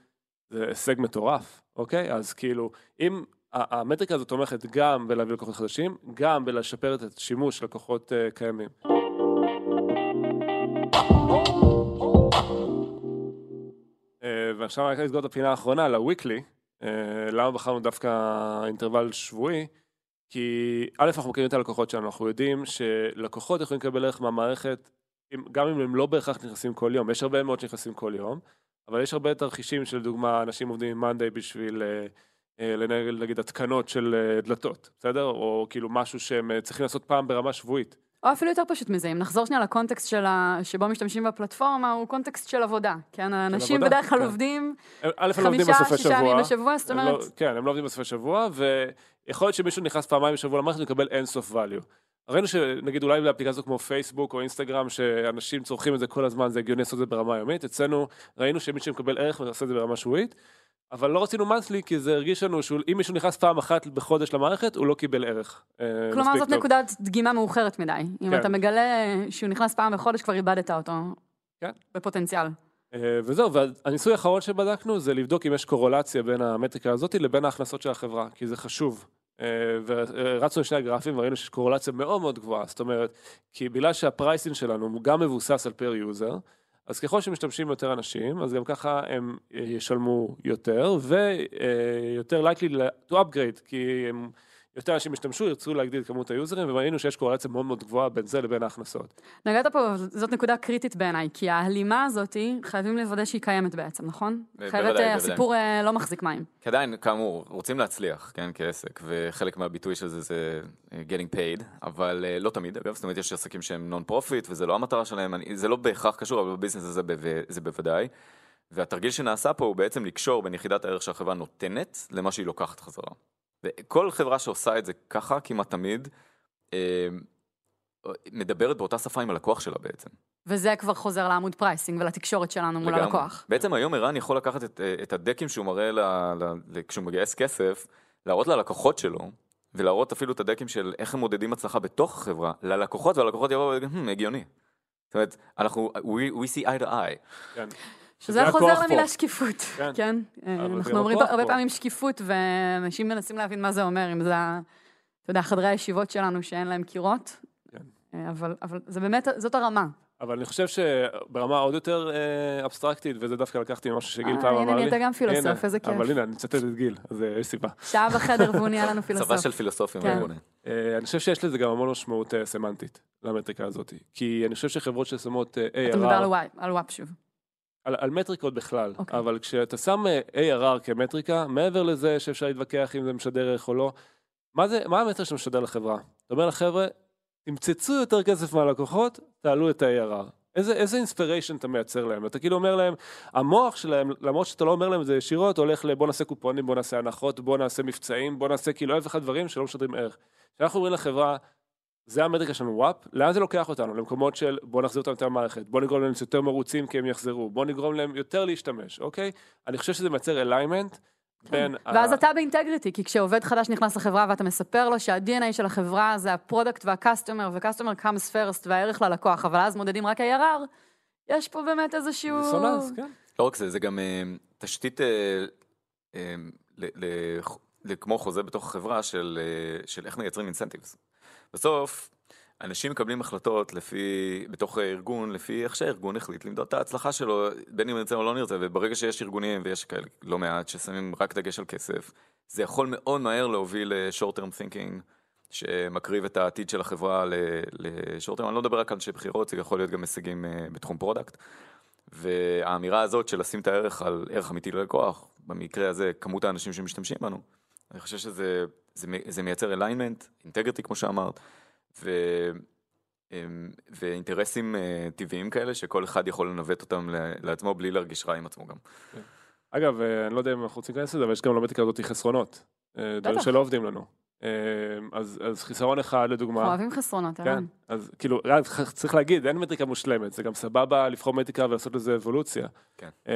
זה הישג מטורף, אוקיי? אז כאילו, אם המטריקה הזאת תומכת גם בלהביא לקוחות חדשים, גם בלשפר את השימוש של לקוחות uh, קיימים. Uh, ועכשיו אני רק לסגור את הפינה האחרונה, לוויקלי. Uh, למה בחרנו דווקא אינטרוול שבועי? כי א', אנחנו מכירים את הלקוחות שלנו, אנחנו יודעים שלקוחות יכולים לקבל ערך מהמערכת, גם אם הם לא בהכרח נכנסים כל יום, יש הרבה מאוד שנכנסים כל יום, אבל יש הרבה תרחישים שלדוגמה אנשים עובדים עם מאנדיי בשביל אה, אה, לנהל נגיד התקנות של אה, דלתות, בסדר? או כאילו משהו שהם צריכים לעשות פעם ברמה שבועית. או אפילו יותר פשוט מזה, אם נחזור שנייה לקונטקסט של ה... שבו משתמשים בפלטפורמה, הוא קונטקסט של עבודה. כן, האנשים עבודה, בדרך כלל כן. עובדים לא חמישה, שישה ימים שבוע. בשבוע, זאת הם אומרת, לא, כן, הם לא עובדים בסופי שבוע, ויכול להיות שמישהו נכנס פעמיים בשבוע למערכת ומקבל אינסוף value. ראינו שנגיד אולי באפליקציות כמו פייסבוק או אינסטגרם, שאנשים צורכים את זה כל הזמן, זה הגיוני לעשות את זה ברמה יומית. אצלנו ראינו שמי שמקבל ערך ועושה את זה ברמה שבועית, אבל לא רצינו monthly, כי זה הרגיש לנו שאם מישהו נכנס פעם אחת בחודש למערכת, הוא לא קיבל ערך. אה, כלומר זאת טוב. נקודת דגימה מאוחרת מדי. אם כן. אתה מגלה שהוא נכנס פעם בחודש, כבר איבדת אותו. כן. בפוטנציאל. אה, וזהו, והניסוי האחרון שבדקנו זה לבדוק אם יש קורולציה בין המטריקה הזאת לבין ההכנסות של החברה, כי זה חשוב. אה, ורצנו לשני הגרפים וראינו שיש קורולציה מאוד מאוד גבוהה, זאת אומרת, כי בגלל שה pricing שלנו הוא גם מבוסס על per user, אז ככל שמשתמשים יותר אנשים, אז גם ככה הם אה, ישלמו יותר, ויותר likely to upgrade, כי הם, יותר אנשים ישתמשו, ירצו להגדיל את כמות היוזרים, וראינו שיש קורלציה מאוד מאוד גבוהה בין זה לבין ההכנסות. נגעת פה, זאת נקודה קריטית בעיניי, כי ההלימה הזאת, חייבים לוודא שהיא קיימת בעצם, נכון? אחרת אה. הסיפור אה, לא מחזיק מים. כי עדיין, כאמור, רוצים להצליח, כן, כעסק, וחלק מהביטוי של זה זה אה, getting paid, אבל לא תמיד, אגב, זאת אומרת, יש עסקים שהם non profit, וזה לא המטרה שלהם, אני, זה לא בהכרח קשור, אבל ב business הזה זה בוודאי. והתרגיל שנעשה פה הוא בעצם לקשור בין יחידת הערך שהחברה נותנת למה שהיא לוקחת חזרה. וכל חברה שעושה את זה ככה, כמעט תמיד, אה, מדברת באותה שפה עם הלקוח שלה בעצם. וזה כבר חוזר לעמוד pricing ולתקשורת שלנו מול לגמרי. הלקוח. בעצם היום ערן יכול לקחת את, אה, את הדקים שהוא מראה ל, ל, ל, כשהוא מגייס כסף, להראות ללקוחות שלו, ולהראות אפילו את הדקים של איך הם מודדים הצלחה בתוך החברה, ללקוחות, והלקוחות יבואו ויגידו, "Hmm, הגיוני. זאת אומרת, אנחנו, we, we see eye to eye. כן. שזה חוזר למילה. שקיפות, כן. כן? אבל זה אנחנו אומרים הרבה. פעמים שקיפות, ואנשים מנסים להבין מה זה אומר, אם זה, אתה יודע, חדרי הישיבות שלנו שאין להם קירות, כן. אה, אבל אבל זה באמת, זאת הרמה. אבל אני חושב שברמה עוד יותר אה, אבסטרקטית, וזה דווקא לקחתי ממשהו שגיל אה, פעם הנה, אמר לי. נהיית גם פילוסוף, הנה, איזה כיף. אבל הנה, אני מצטט את גיל, אז אה, יש סיבה. שעה בחדר והוא נהיה לנו פילוסוף. צבא של פילוסופים. כן. אה, אני חושב שיש לזה גם המון משמעות אה, סמנטית למטריקה הזאת. כי אני חושב שחברות ששמות אה, אתה מדבר ARR, על וואפ שוב. על, על מטריקות בכלל, אוקיי. אבל כשאתה שם אה, ARR כמטריקה, מעבר לזה שאפשר להתווכח אם זה משדר ערך או לא, מה זה, מה המסר שאתה משדר לחברה? אתה אומר לחבר'ה, תמצצו יותר כסף מהלקוחות, תעלו את ה-ARR. איזה, איזה אינספיריישן אתה מייצר להם? אתה כאילו אומר להם, המוח שלהם, למרות שאתה לא אומר להם את זה ישירות, הולך לבוא נעשה קופונים, בוא נעשה הנחות, בוא נעשה מבצעים, בוא נעשה כאילו אלף ואחד דברים שלא משדרים ערך. כשאנחנו אומרים לחברה, זה המטריקה שלנו וואפ, לאן זה לוקח אותנו? למקומות של בוא נחזיר אותם יותר למערכת, בוא נגרום להם יותר מרוצים כי הם יחזרו, בוא נגרום להם יותר להשתמש, אוקיי? אני חושב שזה מייצר alignment בין... ה- ואז אתה ב integrity, כי כשעובד חדש נכנס לחברה ואתה מספר לו שה-DNA של החברה זה ה product וה customer, ו customer comes first והערך ללקוח, אבל אז מודדים רק ARR, יש פה באמת איזשהו... דיסוננס, כן. לא רק זה, זה גם אה, תשתית אה, אה, כמו חוזה בתוך החברה של, של איך מייצרים incentives. בסוף, אנשים מקבלים החלטות לפי, בתוך הארגון, לפי איך שהארגון החליט למדוד את ההצלחה שלו, בין אם נרצה או לא נרצה, וברגע שיש ארגונים, ויש כאלה לא מעט, ששמים רק דגש על כסף, זה יכול מאוד מהר להוביל ל-short term thinking, שמקריב את העתיד של החברה ל-short term, אני לא מדבר רק על אנשי מכירות, זה יכול להיות גם הישגים אה, בתחום product. והאמירה הזאת של לשים את הערך על ערך אמיתי ללקוח, במקרה הזה כמות האנשים שמשתמשים בנו, אני חושב שזה זה, זה מייצר alignment, integrity כמו שאמרת, ו, אמ, ואינטרסים אה, טבעיים כאלה שכל אחד יכול לנווט אותם ל- לעצמו בלי להרגיש רע עם עצמו גם. אגב, אה, אני לא יודע אם אנחנו רוצים להיכנס לזה, אבל יש גם למטריקה הזאת חסרונות. אה, דברים. שלא עובדים לנו. אה, אז, אז חיסרון אחד אנחנו לדוגמה, אוהבים חסרונות, כן, ערן. אז כאילו, רק צריך להגיד, אין מטריקה מושלמת, זה גם סבבה לבחור מטריקה ולעשות לזה אבולוציה. כן. אה,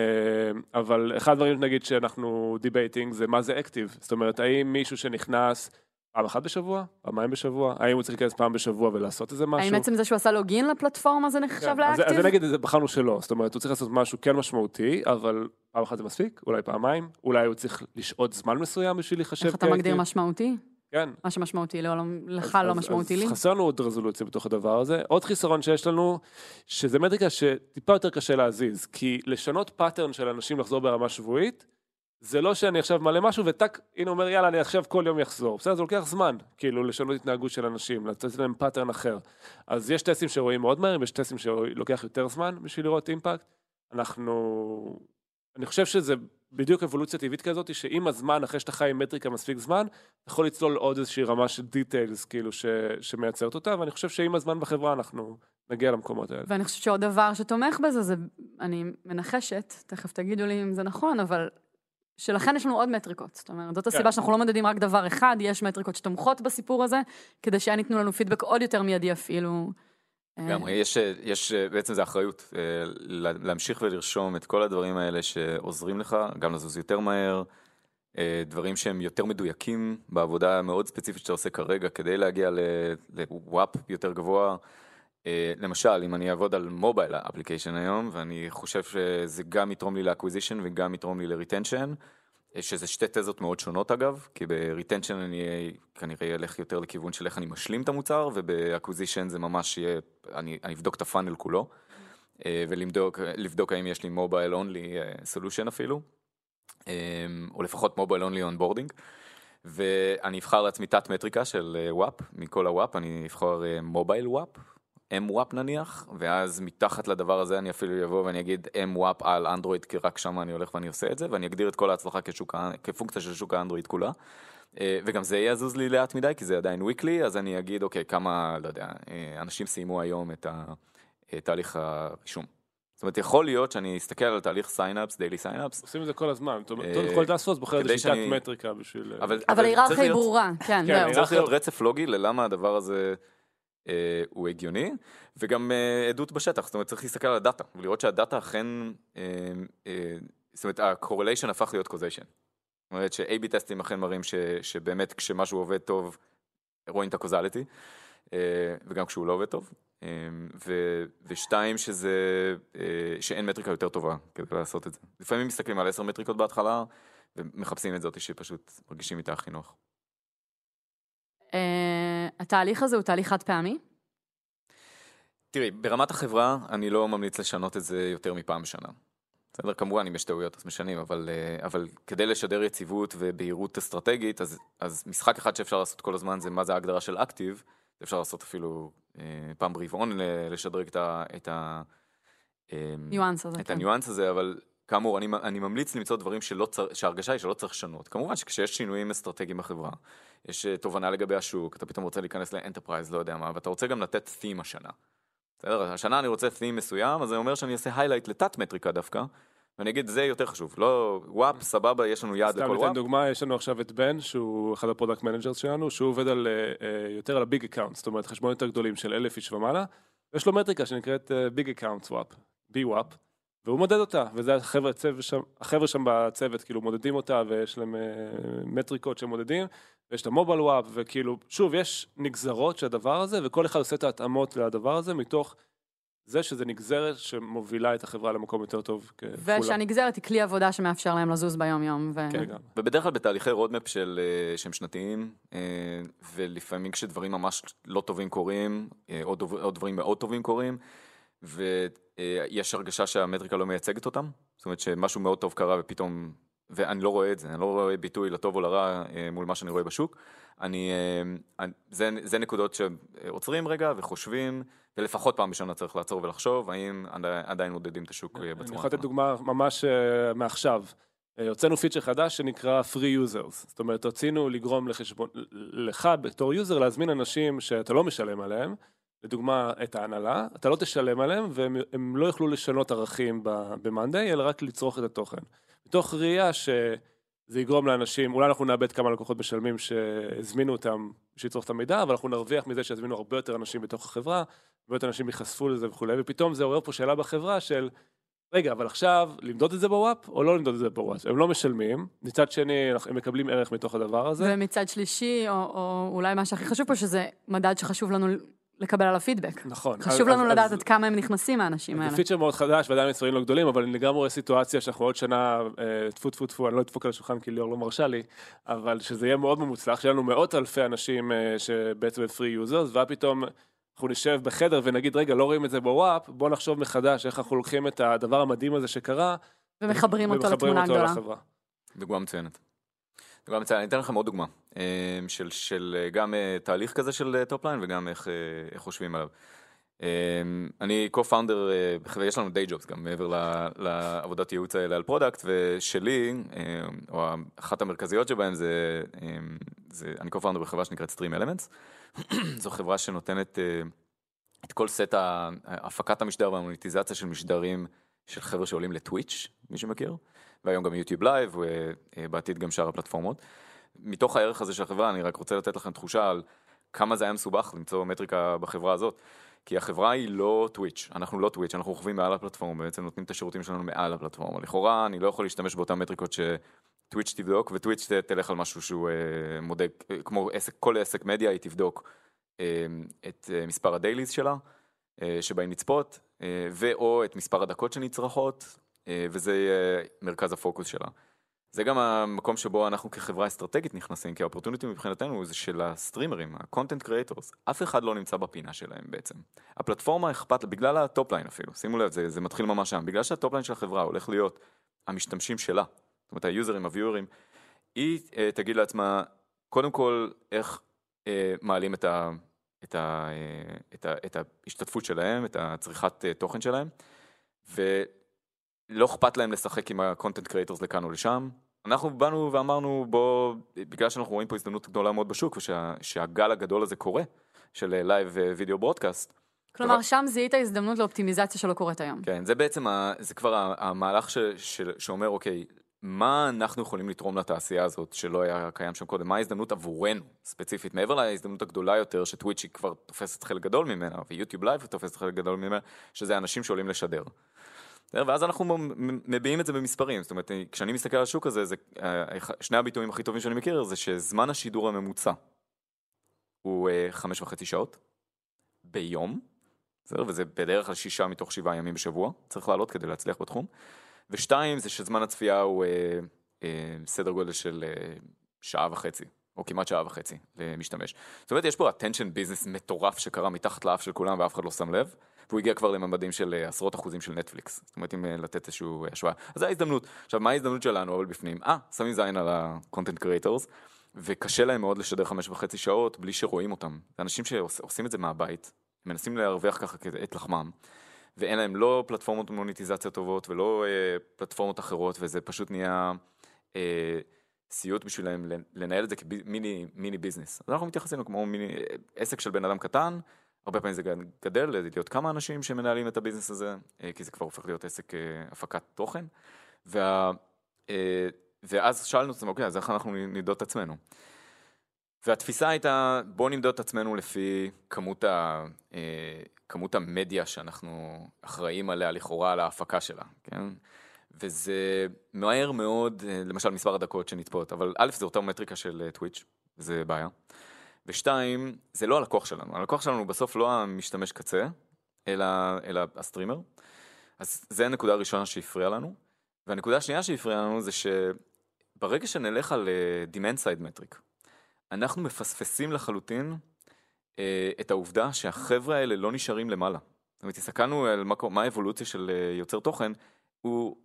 אבל אחד הדברים נגיד שאנחנו debating זה מה זה active, זאת אומרת, האם מישהו שנכנס פעם אחת בשבוע, פעמיים בשבוע, האם הוא צריך להיכנס פעם בשבוע ולעשות איזה משהו? האם עצם זה שהוא עשה login לפלטפורמה זה נחשב כן, אז, אז ל active? נגיד, זה בחרנו שלא, זאת אומרת, הוא צריך לעשות משהו כן משמעותי, אבל פעם אחת זה מספיק, אולי פעמיים, אולי הוא צריך לשהות זמן מסוים בשביל להיחשב איך אתה מגדיר כ active. משמעותי? כן. מה שמשמעותי לא- לא- לך אז- לא אז- משמעותי לי? אז חסר לנו עוד רזולוציה בתוך הדבר הזה. עוד חיסרון שיש לנו, שזה מטריקה שטיפה יותר קשה להזיז, כי לשנות pattern של אנשים לחזור ברמה שבועית, זה לא שאני עכשיו מעלה משהו וטאק, הנה אומר יאללה אני עכשיו כל יום יחזור. בסדר, זה לוקח זמן, כאילו לשנות התנהגות של אנשים, לתת להם pattern אחר. אז יש טסטים שרואים מאוד מהר, יש טסטים שלוקח יותר זמן בשביל לראות אימפקט. אנחנו, אני חושב שזה בדיוק אבולוציה טבעית כזאת, שעם הזמן, אחרי שאתה חי עם מטריקה מספיק זמן, אתה יכול לצלול עוד איזושהי רמה של דיטיילס, כאילו, ש, שמייצרת אותה, ואני חושב שעם הזמן בחברה אנחנו נגיע למקומות האלה. ואני חושבת שעוד דבר שתומך בזה, זה, אני מנחשת, תכף תגידו לי אם זה נכון, אבל שלכן יש לנו עוד מטריקות. זאת אומרת, זאת הסיבה כן. שאנחנו לא מודדים רק דבר אחד, יש מטריקות שתומכות בסיפור הזה, כדי שהן ייתנו לנו פידבק עוד יותר מיידי אפילו. אה, לגמרי, יש, יש, בעצם זה אחריות אה, לה- להמשיך ולרשום את כל הדברים האלה שעוזרים לך, גם לזוז יותר מהר, אה, דברים שהם יותר מדויקים בעבודה המאוד ספציפית שאתה עושה כרגע כדי להגיע ל WAP יותר גבוה. אה, למשל, אם אני אעבוד על mobile application היום, ואני חושב שזה גם יתרום לי ל acquisition וגם יתרום לי ל retention, אה, שזה שתי תזות מאוד שונות אגב, כי ב retention אני כנראה אלך יותר לכיוון של איך אני משלים את המוצר, וב acquisition זה ממש יהיה, אני, אני אבדוק את ה funnel כולו, אה, ולבדוק לבדוק האם יש לי mobile only solution אפילו, אה, או לפחות mobile only onboarding. ואני אבחר לעצמי תת מטריקה של אה, WAP, מכל ה WAP אני אבחר mobile WAP, M-WAP נניח, ואז מתחת לדבר הזה אני אפילו אבוא ואני אגיד M-WAP על אנדרואיד, כי רק שם אני הולך ואני עושה את זה, ואני אגדיר את כל ההצלחה כשוק, כפונקציה של שוק האנדרואיד כולה. אה, וגם זה יזוז לי לאט מדי, כי זה עדיין weekly, אז אני אגיד, אוקיי, כמה, לא יודע, אה, אנשים סיימו היום את תהליך הרישום. זאת אומרת, יכול להיות שאני אסתכל על תהליך signups, daily signups, עושים את זה כל הזמן, זאת אומרת, אה, כל task force בוחר כדי איזושהי תת שאני- מטריקה בשביל... אבל, ההיררכיה היא ברורה, כן, כן, זהו. ההיררכיה- צריך להיות רצף לוגי ללמה הדבר הזה אה, הוא הגיוני, וגם אה, עדות בשטח, זאת אומרת צריך להסתכל על הדאטה, ולראות שהדאטה אכן, אה, אה, זאת אומרת ה-correlation הפך להיות causation. זאת אומרת ש-AB טסטים אכן מראים ש, שבאמת כשמשהו עובד טוב, רואים את ה-causality, אה, וגם כשהוא לא עובד טוב. אה, ו, ושתיים שזה, אה, שאין מטריקה יותר טובה כדי לעשות את זה. לפעמים מסתכלים על עשר מטריקות בהתחלה, ומחפשים את זאת שפשוט מרגישים איתה הכי נוח. התהליך הזה הוא תהליך חד פעמי? תראי, ברמת החברה אני לא ממליץ לשנות את זה יותר מפעם בשנה. בסדר, כמובן אם יש טעויות אז משנים, אבל, אה, אבל כדי לשדר יציבות ובהירות אסטרטגית, אז, אז משחק אחד שאפשר לעשות כל הזמן זה מה זה ההגדרה של active, אפשר לעשות אפילו אה, פעם ברבעון לשדרג את ה... את ה אה, ניואנס הזה, את כן. הניואנס הזה, אבל כאמור, אני, אני ממליץ למצוא דברים שלא צר, שההרגשה היא שלא צריך לשנות. כמובן שכשיש שינויים אסטרטגיים בחברה, יש אה, תובנה לגבי השוק, אתה פתאום רוצה להיכנס ל enterprise, לא יודע מה, ואתה רוצה גם לתת theme השנה. בסדר? השנה אני רוצה theme מסוים, אז זה אומר שאני אעשה highlight לתת מטריקה דווקא, ואני אגיד, זה יותר חשוב. לא, WAP, סבבה, יש לנו יעד סתם לכל ניתן WAP. דוגמה, יש לנו עכשיו את בן, שהוא אחד ה product managers שלנו, שהוא עובד על, אה, אה, יותר על ה big account, זאת אומרת חשבונות יותר גדולים של אלף איש ומעלה, ויש לו מטריקה שנקראת big account WAP, B-WAP, והוא מודד אותה, וזה החבר'ה, שם, החבר'ה שם בצוות כאילו מודדים אותה, ויש להם אה, מטריקות שהם מודדים, ויש את ה mobile WAP, וכאילו, שוב, יש נגזרות של הדבר הזה, וכל אחד עושה את ההתאמות לדבר הזה, מתוך זה שזה נגזרת שמובילה את החברה למקום יותר טוב ככולם. ושהנגזרת היא כלי עבודה שמאפשר להם לזוז ביום-יום. ו... כן, לגמרי. ובדרך כלל בתהליכי רודמפ של, אה, שהם שנתיים, אה, ולפעמים כשדברים ממש לא טובים קורים, או דברים מאוד טובים קורים, ויש הרגשה שהמטריקה לא מייצגת אותם, זאת אומרת שמשהו מאוד טוב קרה ופתאום, ואני לא רואה את זה, אני לא רואה ביטוי לטוב או לרע אה, מול מה שאני רואה בשוק, אני, אה, אני- זה, זה נקודות שעוצרים רגע וחושבים, ולפחות פעם בשנה צריך לעצור ולחשוב, האם עדי- עדיין מודדים את השוק אה, אני בצורה יכול לתת. דוגמה ממש מעכשיו. הוצאנו פיצ'ר חדש שנקרא free users, זאת אומרת רצינו לגרום לחשבון, לך בתור user להזמין אנשים שאתה לא משלם עליהם, לדוגמה את ההנהלה, אתה לא תשלם עליהם והם הם לא יוכלו לשנות ערכים ב-Monday אלא רק לצרוך את התוכן. מתוך ראייה שזה יגרום לאנשים, אולי אנחנו נאבד כמה לקוחות משלמים שהזמינו אותם בשביל לצרוך את המידע, אבל אנחנו נרוויח מזה שיזמינו הרבה יותר אנשים בתוך החברה, הרבה יותר אנשים ייחשפו לזה וכולי, ופתאום זה עורר פה שאלה בחברה של רגע, אבל עכשיו, למדוד את זה בוואפ או לא למדוד את זה בוואפ? הם לא משלמים, מצד שני, הם מקבלים ערך מתוך הדבר הזה. ומצד שלישי, או, או אולי מה שהכי חשוב פה, שזה מדד שחשוב לנו לקבל עליו פידבק. נכון. חשוב אז- לנו אז- לדעת אז- עד כמה הם נכנסים האנשים האלה. זה פיצ'ר מאוד חדש ועדיין מספרים לא גדולים, אבל אני לגמרי רואה סיטואציה שאנחנו עוד שנה, אה, טפו טפו טפו, אני לא אדפוק על השולחן כי ליאור לא מרשה לי, אבל שזה יהיה מאוד מוצלח, שיהיה לנו מאות אלפי אנשים אה, שבעצם הם free users, ואז פתאום אנחנו נשב בחדר ונגיד, רגע, לא רואים את זה ב-WAP, בוא נחשוב מחדש איך אנחנו לוקחים את הדבר המדהים הזה שקרה, ומחברים אותו ומחברים לתמונה אותו הגדולה. לחברה. דוגמה מצוינת. דוגמה מצוינת, אני אתן לכם עוד דוגמה, של, של אה, גם אה, תהליך כזה של top line וגם איך, אה, איך חושבים עליו. אה, אני co-founder, אה, ויש לנו day jobs גם מעבר לעבודת ייעוץ האלה על product, ושלי, אה, או אחת המרכזיות שבהם זה, אה, זה אני co-founder בחברה שנקראת Stream Elements. זו חברה שנותנת אה, את כל סט הפקת המשדר והמוניטיזציה של משדרים של חבר'ה שעולים לטוויץ', מי שמכיר. והיום גם יוטיוב לייב, ובעתיד גם שאר הפלטפורמות. מתוך הערך הזה של החברה, אני רק רוצה לתת לכם תחושה על כמה זה היה מסובך למצוא מטריקה בחברה הזאת. כי החברה היא לא טוויץ', אנחנו לא טוויץ', אנחנו רוכבים מעל הפלטפורמה, בעצם נותנים את השירותים שלנו מעל הפלטפורמה. לכאורה, אני לא יכול להשתמש באותן מטריקות שטוויץ' תבדוק, וטוויץ' תלך על משהו שהוא אה, מודק, אה, כמו עסק, כל עסק מדיה, היא תבדוק אה, את אה, מספר הדייליז שלה, אה, שבאים לצפות, אה, ואו את מספר הדקות שנצרכות, אה, וזה יהיה מרכז הפוקוס שלה. זה גם המקום שבו אנחנו כחברה אסטרטגית נכנסים, כי האופורטוניטי מבחינתנו זה של הסטרימרים, ה-content creators, אף אחד לא נמצא בפינה שלהם בעצם. הפלטפורמה אכפת בגלל ה-top line אפילו, שימו לב, זה, זה מתחיל ממש שם, בגלל שה-top line של החברה הולך להיות המשתמשים שלה, זאת אומרת היוזרים, הוויורים, היא אה, תגיד לעצמה, קודם כל, איך אה, מעלים את, ה, את, ה, אה, את, ה, את ההשתתפות שלהם, את הצריכת אה, תוכן שלהם, ולא אכפת להם לשחק עם ה-content creators לכאן או לשם. אנחנו באנו ואמרנו, בוא, בגלל שאנחנו רואים פה הזדמנות גדולה מאוד בשוק, ושהגל הגדול הזה קורה, של live video broadcast, כלומר, שם זיהית הזדמנות לאופטימיזציה שלא קורית היום. כן, זה בעצם, ה, זה כבר המהלך ש, ש, שאומר, אוקיי, מה אנחנו יכולים לתרום לתעשייה הזאת שלא היה קיים שם קודם? מה ההזדמנות עבורנו, ספציפית, מעבר להזדמנות הגדולה יותר, שטוויץ' היא כבר תופסת חלק גדול ממנה, ויוטיוב לייב תופסת חלק גדול ממנה, שזה אנשים שעולים לשדר. ואז אנחנו מביעים את זה במספרים, זאת אומרת, כשאני מסתכל על השוק הזה, זה, אה, שני הביטויים הכי טובים שאני מכיר, זה שזמן השידור הממוצע הוא אה, חמש וחצי שעות ביום, בסדר? וזה בדרך כלל שישה מתוך שבעה ימים בשבוע, צריך לעלות כדי להצליח בתחום. ושתיים, זה שזמן הצפייה הוא אה, אה, סדר גודל של אה, שעה וחצי, או כמעט שעה וחצי למשתמש. זאת אומרת, יש פה attention business מטורף שקרה מתחת לאף של כולם ואף אחד לא שם לב, והוא הגיע כבר לממדים של אה, עשרות אחוזים של נטפליקס. זאת אומרת, אם אה, לתת איזושהי השוואה. אז זו ההזדמנות. עכשיו, מה ההזדמנות שלנו אבל בפנים? אה, שמים זין על ה-content creators. וקשה להם מאוד לשדר חמש וחצי שעות בלי שרואים אותם. זה אנשים שעושים את זה מהבית, מנסים להרוויח ככה את לחמם, ואין להם לא פלטפורמות מוניטיזציה טובות ולא אה, פלטפורמות אחרות, וזה פשוט נהיה אה, סיוט בשבילם לנהל את זה כמיני מיני ביזנס. אז אנחנו מתייחסים כמו מיני עסק של בן אדם קטן, הרבה פעמים זה גדל, להיות כמה אנשים שמנהלים את הביזנס הזה, אה, כי זה כבר הופך להיות עסק אה, הפקת תוכן. וה, אה, ואז שאלנו את עצמנו, אוקיי, אז איך אנחנו נמדוד את עצמנו? והתפיסה הייתה, בואו נמדוד את עצמנו לפי כמות, ה, כמות המדיה שאנחנו אחראים עליה לכאורה על ההפקה שלה, כן? וזה מהר מאוד, למשל מספר הדקות שנצפות, אבל א', זה אותה מטריקה של טוויץ', זה בעיה. ושתיים, זה לא הלקוח שלנו, הלקוח שלנו הוא בסוף לא המשתמש קצה, אלא, אלא ה-streamer. אז זה הנקודה הראשונה שהפריעה לנו. והנקודה השנייה שהפריעה לנו זה שברגע שנלך על uh, demand side metric, אנחנו מפספסים לחלוטין uh, את העובדה שהחבר'ה האלה לא נשארים למעלה. זאת אומרת, הסתכלנו על מה, מה האבולוציה של uh, יוצר תוכן, הוא,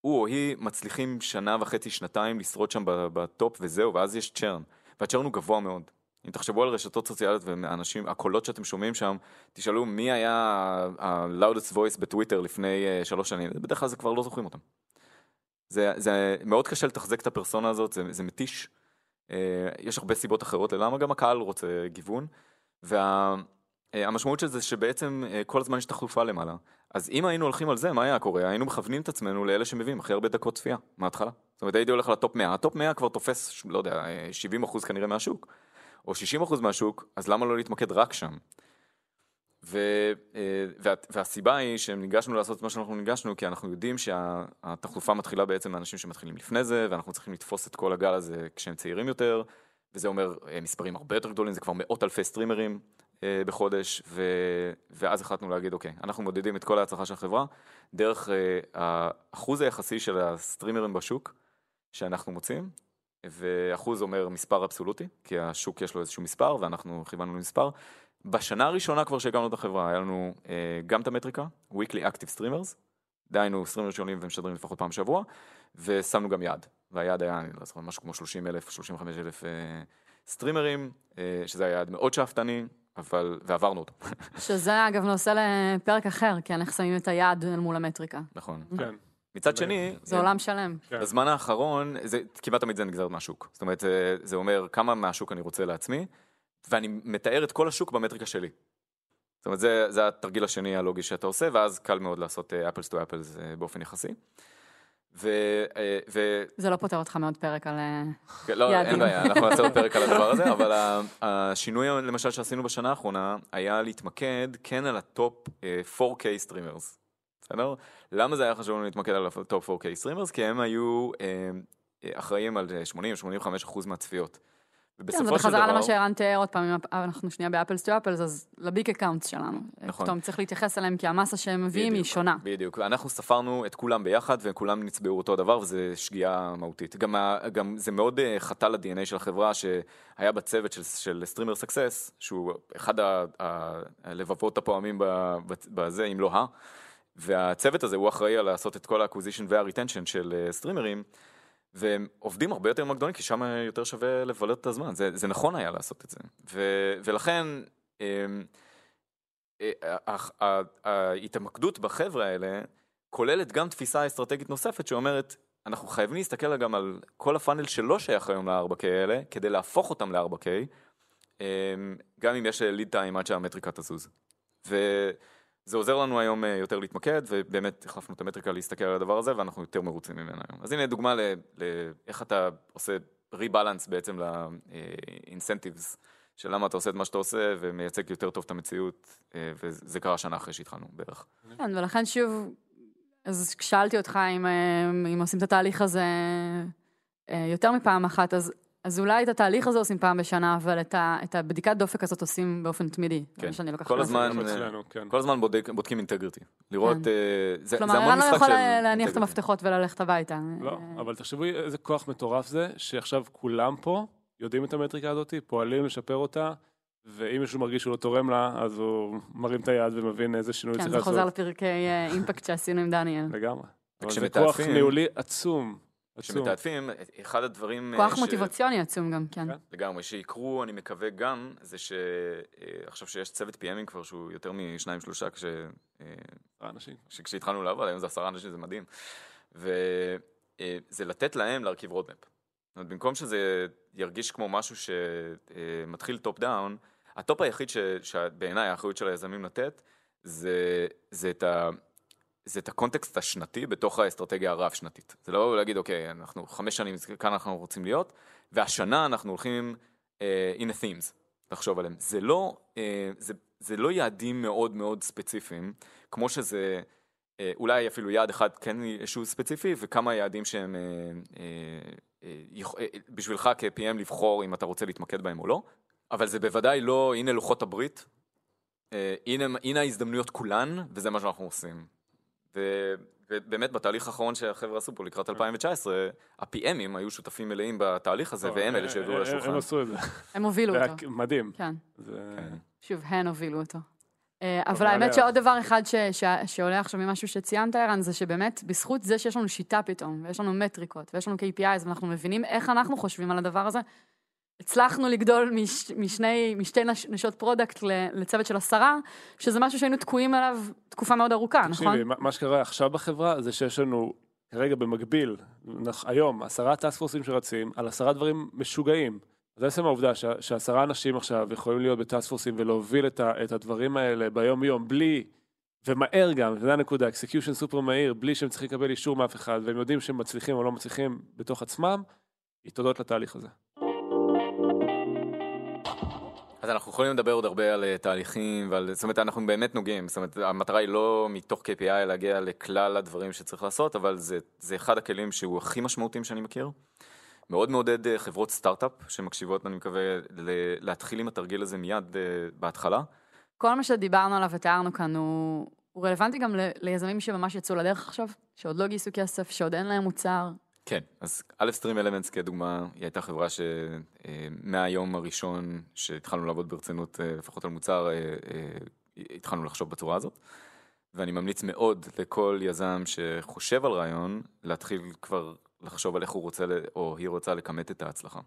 הוא או היא מצליחים שנה וחצי, שנתיים לשרוד שם ב-top וזהו, ואז יש churn. וה-churn הוא גבוה מאוד. אם תחשבו על רשתות סוציאליות ואנשים, הקולות שאתם שומעים שם, תשאלו מי היה ה-loudest voice בטוויטר לפני uh, שלוש שנים, בדרך כלל זה כבר לא זוכרים אותם. זה, זה מאוד קשה לתחזק את הפרסונה הזאת, זה, זה מתיש. Uh, יש הרבה סיבות אחרות ללמה גם הקהל רוצה גיוון. והמשמעות וה, uh, של זה שבעצם uh, כל הזמן יש תחלופה למעלה. אז אם היינו הולכים על זה, מה היה קורה? היינו מכוונים את עצמנו לאלה שמביאים הכי הרבה דקות צפייה מההתחלה. זאת אומרת, הייתי הולך ל-top 100, ה-top 100 כבר תופס, לא יודע, 70 אחוז כנראה מהשוק. או 60% מהשוק, אז למה לא להתמקד רק שם? ו, אה, וה, והסיבה היא שניגשנו לעשות את מה שאנחנו ניגשנו, כי אנחנו יודעים שהתחלופה מתחילה בעצם מאנשים שמתחילים לפני זה, ואנחנו צריכים לתפוס את כל הגל הזה כשהם צעירים יותר, וזה אומר אה, מספרים הרבה יותר גדולים, זה כבר מאות אלפי סטרימרים אה, בחודש, ו, ואז החלטנו להגיד, אוקיי, אנחנו מודדים את כל ההצלחה של החברה, דרך האחוז היחסי של הסטרימרים בשוק שאנחנו מוצאים, ואחוז אומר מספר אבסולוטי, כי השוק יש לו איזשהו מספר ואנחנו כיוונו למספר. בשנה הראשונה כבר שהקמנו את החברה, היה לנו אה, גם את המטריקה, weekly active streamers, דהיינו סטרימרים שעולים ומשדרים לפחות פעם בשבוע, ושמנו גם יעד, והיעד היה, אני לא זוכר, משהו כמו 30 אלף, 35 אלף אה, סטרימרים, אה, שזה היה יעד מאוד שאפתני, אבל, ועברנו אותו. שזה אגב נושא לפרק אחר, כי אנחנו שמים את היעד מול המטריקה. נכון. כן. מצד שני, זה עולם שלם. כן. בזמן האחרון, זה, כמעט תמיד זה נגזרת מהשוק. זאת אומרת, זה, זה אומר כמה מהשוק אני רוצה לעצמי, ואני מתאר את כל השוק במטריקה שלי. זאת אומרת, זה, זה התרגיל השני הלוגי שאתה עושה, ואז קל מאוד לעשות apples to apples באופן יחסי. ו, אה, ו... זה לא פוטר אותך מעוד פרק על כן, לא, יעדים. אין בעיה, אנחנו נעשה עוד פרק על הדבר הזה, אבל השינוי למשל שעשינו בשנה האחרונה, היה להתמקד כן על ה-top 4K streamers. בסדר? למה זה היה חשוב לנו להתמקד על ה-top 4K streamers? כי הם היו אה, אחראים על 80-85% מהצפיות. ובסופו של דבר... כן, זה בחזרה למה שערן תיאר עוד פעם, אם אנחנו שנייה ב-apples to apples, אז ל-big accounts שלנו. נכון. פתאום צריך להתייחס אליהם, כי המסה שהם מביאים היא שונה. בדיוק, אנחנו ספרנו את כולם ביחד, וכולם נצבעו אותו דבר, וזו שגיאה מהותית. גם, גם זה מאוד אה, חטא ל-DNA של החברה, שהיה בצוות של, של streamer success, שהוא אחד הלבבות הפועמים בזה, אם לא ה... והצוות הזה הוא אחראי על לעשות את כל ה-acquisition וה-retention של אה, סטרימרים, והם עובדים הרבה יותר עם הגדולים, כי שם יותר שווה לבלות את הזמן, זה, זה נכון היה לעשות את זה. ו, ולכן אמ, אה, ההתמקדות בחבר'ה האלה כוללת גם תפיסה אסטרטגית נוספת שאומרת, אנחנו חייבים להסתכל גם על כל ה-funnel שלא שייך היום ל-4K האלה, כדי להפוך אותם ל-4K, אמ, גם אם יש ליד טיים עד שהמטריקה תזוז. ו... זה עוזר לנו היום אה, יותר להתמקד, ובאמת החלפנו את המטריקה להסתכל על הדבר הזה, ואנחנו יותר מרוצים ממנו היום. אז הנה דוגמה לאיך אתה עושה ריבלנס בעצם לאינסנטיבס, של למה אתה עושה את מה שאתה עושה, ומייצג יותר טוב את המציאות, אה, וזה קרה שנה אחרי שהתחלנו בערך. כן, ולכן שוב, אז כשאלתי אותך אם, אה, אם עושים את התהליך הזה יותר מפעם אחת, אז אז אולי את התהליך הזה עושים פעם בשנה, אבל את, ה, את הבדיקת דופק הזאת עושים באופן תמידי. כן, כל הזמן, אצלנו, כן. כל הזמן בודק, בודקים אינטגריטי. לראות, כן. uh, זה, כלומר, זה המון משחק של... כלומר, ערן לא יכול להניח את המפתחות וללכת הביתה. לא, אבל תחשבו איזה כוח מטורף זה, שעכשיו כולם פה יודעים את המטריקה הזאת, פועלים לשפר אותה, ואם מישהו מרגיש שהוא לא תורם לה, אז הוא מרים את היד ומבין איזה שינוי כן, צריך לעשות. כן, זה חוזר לפרקי אימפקט שעשינו עם דניאל. לגמרי. אבל זה כוח ניהולי עצום. עצום. כשמתעדפים, אחד הדברים... אה, כוח ש- מוטיבציוני עצום גם, כן. כן. לגמרי, שיקרו, אני מקווה גם, זה שעכשיו שיש צוות PM ים כבר שהוא יותר משניים שלושה, כש... אה, האנשים. ש- כשהתחלנו לעבוד, היום זה עשרה אנשים, זה מדהים. וזה לתת להם להרכיב roadmap. זאת אומרת, במקום שזה ירגיש כמו משהו שמתחיל top down, ה-top היחיד ש- שבעיניי האחריות של היזמים לתת, זה, זה את ה... זה את הקונטקסט השנתי בתוך האסטרטגיה הרב-שנתית. זה לא להגיד, אוקיי, אנחנו חמש שנים, כאן אנחנו רוצים להיות, והשנה אנחנו הולכים uh, in a themes, לחשוב עליהם. זה לא, uh, זה, זה לא יעדים מאוד מאוד ספציפיים, כמו שזה uh, אולי אפילו יעד אחד כן שהוא ספציפי, וכמה יעדים שהם uh, uh, uh, יכ- uh, בשבילך כ-PM לבחור אם אתה רוצה להתמקד בהם או לא, אבל זה בוודאי לא, הנה לוחות הברית, uh, הנה, הנה ההזדמנויות כולן, וזה מה שאנחנו עושים. ו- ובאמת בתהליך האחרון שהחבר'ה עשו פה לקראת 2019, ה-PMים היו שותפים מלאים בתהליך הזה, והם אלה שהביאו הם- לשולחן. הם עשו את זה. הם הובילו אותו. מדהים. כן. זה- שוב, הן הובילו אותו. אה, אבל האמת שעוד דבר אחד שעולה עכשיו ממשהו שציינת, ערן, זה שבאמת, בזכות זה שיש לנו שיטה פתאום, ויש לנו מטריקות, ויש לנו KPIs, ואנחנו מבינים איך אנחנו חושבים על הדבר הזה, הצלחנו לגדול מש, משני, משתי נש, נשות product לצוות של עשרה, שזה משהו שהיינו תקועים עליו תקופה מאוד ארוכה, נכון? תקשיבי, מה- מה שקרה עכשיו בחברה זה שיש לנו כרגע במקביל, נח- היום, עשרה task שרצים על עשרה דברים משוגעים. אז עצם העובדה שה- שעשרה אנשים עכשיו יכולים להיות ב-task force ים ולהוביל את, ה, את הדברים האלה ביום יום בלי, ומהר גם, וזו הנקודה, execution סופר מהיר, בלי שהם צריכים לקבל אישור מאף אחד, והם יודעים שהם מצליחים או לא מצליחים בתוך עצמם, היא תודות לתהליך הזה. אז אנחנו יכולים לדבר עוד הרבה על אה, תהליכים ועל, זאת אומרת, אנחנו באמת נוגעים, זאת אומרת, המטרה היא לא מתוך KPI להגיע לכלל הדברים שצריך לעשות, אבל זה, זה אחד הכלים שהוא הכי משמעותיים שאני מכיר. מאוד מעודד אה, חברות סטארט-אפ שמקשיבות, אני מקווה, להתחיל עם התרגיל הזה מיד אה, בהתחלה. כל מה שדיברנו עליו ותיארנו כאן הוא, הוא רלוונטי גם ליזמים שממש יצאו לדרך עכשיו, שעוד לא גייסו כסף, שעוד אין להם מוצר. כן, אז א' סטרים אלמנטס כדוגמה, היא הייתה חברה שמהיום הראשון שהתחלנו לעבוד ברצינות, אה, לפחות על מוצר, אה, אה, התחלנו לחשוב בצורה הזאת. ואני ממליץ מאוד לכל יזם שחושב על רעיון, להתחיל כבר לחשוב על איך הוא רוצה, או היא רוצה לכמת את ההצלחה.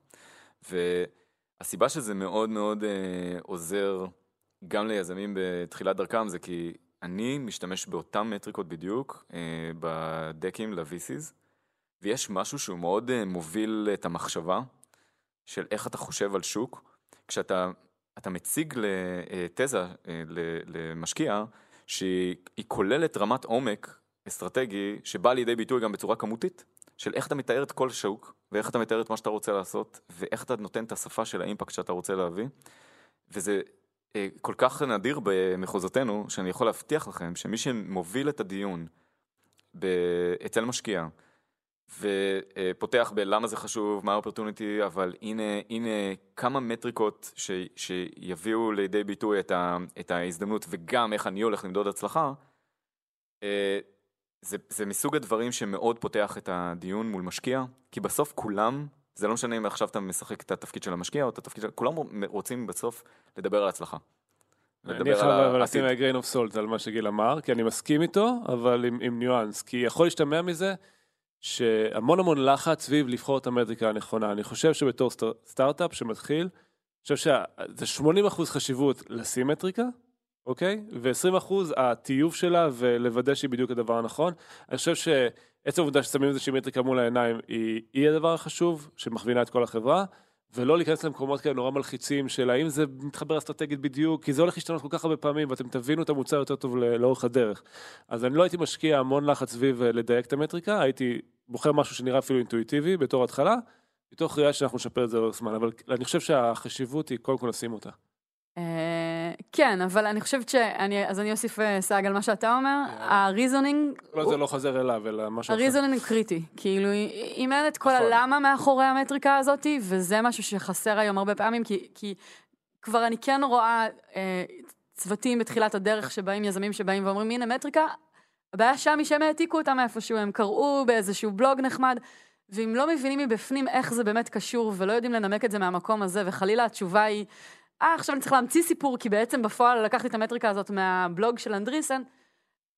והסיבה שזה מאוד מאוד אה, עוזר גם ליזמים בתחילת דרכם, זה כי אני משתמש באותן מטריקות בדיוק אה, בדקים ל-VCs, ויש משהו שהוא מאוד אה, מוביל את המחשבה של איך אתה חושב על שוק, כשאתה אתה מציג לתזה, אה, למשקיע, שהיא היא כוללת רמת עומק אסטרטגי שבא לידי ביטוי גם בצורה כמותית, של איך אתה מתאר את כל שוק, ואיך אתה מתאר את מה שאתה רוצה לעשות, ואיך אתה נותן את השפה של האימפקט שאתה רוצה להביא, וזה אה, כל כך נדיר במחוזותינו, שאני יכול להבטיח לכם שמי שמוביל את הדיון אצל משקיע, ופותח בלמה זה חשוב, מה ה-opportunity, אבל הנה, הנה כמה מטריקות ש, שיביאו לידי ביטוי את, ה, את ההזדמנות וגם איך אני הולך למדוד הצלחה, אה, זה, זה מסוג הדברים שמאוד פותח את הדיון מול משקיע, כי בסוף כולם, זה לא משנה אם עכשיו אתה משחק את התפקיד של המשקיע או את התפקיד של... כולם רוצים בסוף לדבר על הצלחה. אני חייב. לשים grain of salt על מה שגיל אמר, כי אני מסכים איתו, אבל עם, עם ניואנס. כי יכול להשתמע מזה שהמון המון לחץ סביב לבחור את המטריקה הנכונה. אני חושב שבתור סטאר, סטארט-אפ שמתחיל, אני חושב שזה 80% חשיבות לשים מטריקה, אוקיי? ו-20% הטיוב שלה ולוודא שהיא בדיוק הדבר הנכון. אני חושב שעצם העובדה ששמים איזושהי מטריקה מול העיניים היא, היא הדבר החשוב, שמכווינה את כל החברה. ולא להיכנס למקומות כאלה נורא מלחיצים של האם זה מתחבר אסטרטגית בדיוק, כי זה הולך להשתנות כל כך הרבה פעמים ואתם תבינו את המוצר יותר טוב לאורך הדרך. אז אני לא הייתי משקיע המון לחץ סביב אה, לדייק את המטריקה, הייתי בוחר משהו שנראה אפילו אינטואיטיבי בתור התחלה, מתוך ראייה שאנחנו נשפר את זה לאורך זמן, אבל אני חושב שהחשיבות היא קודם כל לשים אותה. כן, אבל אני חושבת שאני, אז אני אוסיף אה, סאג על מה שאתה אומר, ה reasoning, כל זה לא חוזר אליו, אלא משהו אחר. הריזונינג קריטי, כאילו אם אין את כל נכון. הלמה מאחורי המטריקה הזאת, וזה משהו שחסר היום הרבה פעמים, כי, כבר אני כן רואה אה, צוותים בתחילת הדרך שבאים, יזמים שבאים ואומרים, הנה מטריקה, הבעיה שם היא שהם העתיקו אותה מאיפשהו, הם קראו באיזשהו בלוג נחמד, ואם לא מבינים מבפנים איך זה באמת קשור, ולא יודעים לנמק את זה מהמקום הזה, וחלילה התשובה היא, אה, עכשיו אני צריך להמציא סיפור, כי בעצם בפועל לקחתי את המטריקה הזאת מהבלוג של אנדריסן,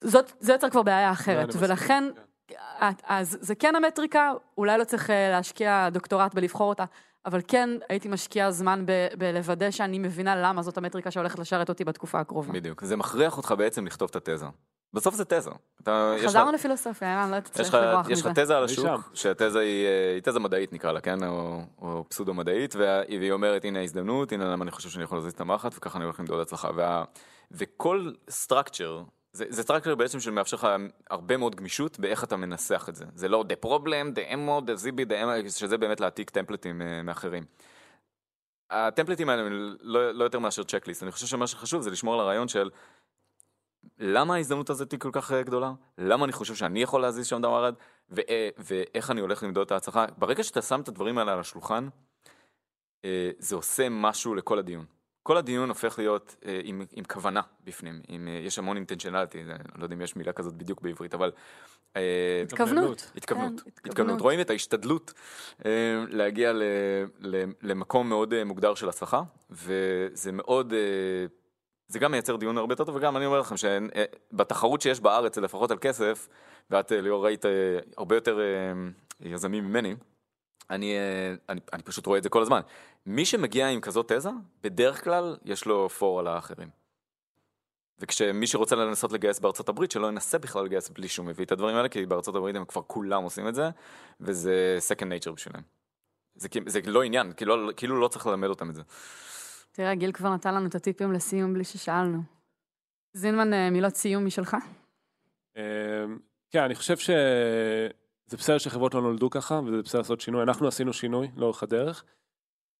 זאת, זה יוצר כבר בעיה אחרת, אני מסכים, ולכן כן. אז זה כן המטריקה, אולי לא צריך אה, להשקיע דוקטורט בלבחור אותה, אבל כן הייתי משקיעה זמן ב- בלוודא שאני מבינה למה זאת המטריקה שהולכת לשרת אותי בתקופה הקרובה. בדיוק. זה מכריח אותך בעצם לכתוב את התזה. בסוף זה תזה. אתה, יש לך- חזרנו לפילוסופיה, אני לא לך, לברוח יש לך מזה. תזה על השוק. שהתזה היא, אה, היא תזה מדעית נקרא לה, כן? או, או פסודו מדעית, וה- והיא אומרת הנה ההזדמנות, הנה למה אני חושב שאני יכול להזיז את המחט, וככה אני הולך למדוד הצלחה. וה, וכל סטרקצ'ר, זה, זה סטרקצ'ר בעצם שמאפשר לך הרבה מאוד גמישות באיך אתה מנסח את זה. זה לא the problem, the ammo, the zb, the ammo, שזה באמת להעתיק טמפלטים אה, מאחרים. הטמפלטים האלה הם לא, לא יותר מאשר צ'קליסט, אני חושב שמה שחשוב זה לשמור על הרעיון של למה ההזדמנות הזאת היא כל כך אה, גדולה? למה אני חושב שאני יכול להזיז שם דבר אחד? ו- אה, ואיך אני הולך למדוד את ההצלחה? ברגע שאתה שם את הדברים האלה על השולחן, אה, זה עושה משהו לכל הדיון. כל הדיון הופך להיות עם, עם כוונה בפנים, עם, יש המון אינטנשיונליטי, אני לא יודע אם יש מילה כזאת בדיוק בעברית, אבל... התכוונות. התכוונות, כן, התכוונות, רואים את ההשתדלות להגיע ל, ל, למקום מאוד מוגדר של הצלחה, וזה מאוד, זה גם מייצר דיון הרבה יותר טוב, וגם אני אומר לכם שבתחרות שיש בארץ, לפחות על כסף, ואת אה, ליאור ראית אה, הרבה יותר אה, יזמים ממני, אני, אה, אני, אני פשוט רואה את זה כל הזמן. מי שמגיע עם כזאת תזה, בדרך כלל יש לו פור על האחרים. וכשמי שרוצה לנסות לגייס בארצות הברית, שלא ינסה בכלל לגייס בלי שהוא מביא את הדברים האלה, כי בארצות הברית הם כבר כולם עושים את זה, וזה second nature בשבילם. זה, זה לא עניין, כאילו, כאילו לא צריך ללמד אותם את זה. תראה, גיל כבר נתן לנו את הטיפים לסיום בלי ששאלנו. זינמן, אה, מילות סיום משלך? אמ, כן, אני חושב שזה בסדר שחברות לא נולדו ככה, וזה בסדר לעשות שינוי. אנחנו עשינו שינוי לאורך הדרך.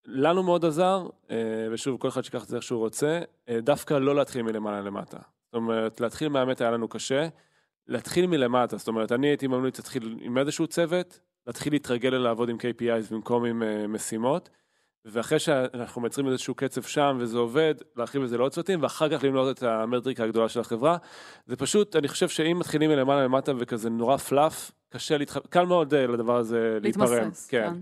לנו מאוד עזר, אה, ושוב, כל אחד שיקח את זה איך שהוא רוצה, אה, דווקא לא להתחיל מלמעלה למטה. זאת אומרת, להתחיל מהאמת היה לנו קשה, להתחיל מלמטה. זאת אומרת, אני הייתי ממליץ להתחיל עם איזשהו צוות, להתחיל להתרגל לעבוד עם KPIs במקום עם משימות, ואחרי שאנחנו מייצרים איזשהו קצב שם וזה עובד, להרחיב את זה לעוד צוותים, ואחר כך למנות את המטריקה הגדולה של החברה. זה פשוט, אני חושב שאם מתחילים מלמעלה למטה וכזה נורא פלאף, קשה להתח... קל מאוד אה, לדבר הזה להיפרם. להתמסס, כן.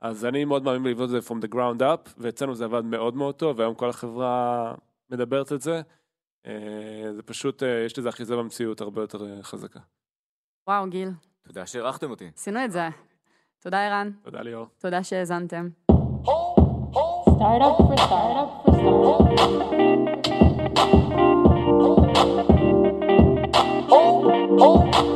אז אני מאוד מאמין לבנות את זה from the ground up, ואצלנו זה עבד מאוד מאוד טוב, והיום כל החברה מדברת את זה. אה, זה פשוט, אה, יש לזה אחיזה במציאות הרבה יותר חזקה. וואו, גיל, תודה שאירחתם אותי. עשינו את זה. תודה, ערן. תודה ליאור. תודה שהאזנתם. startup for startup for startup. Oh, oh.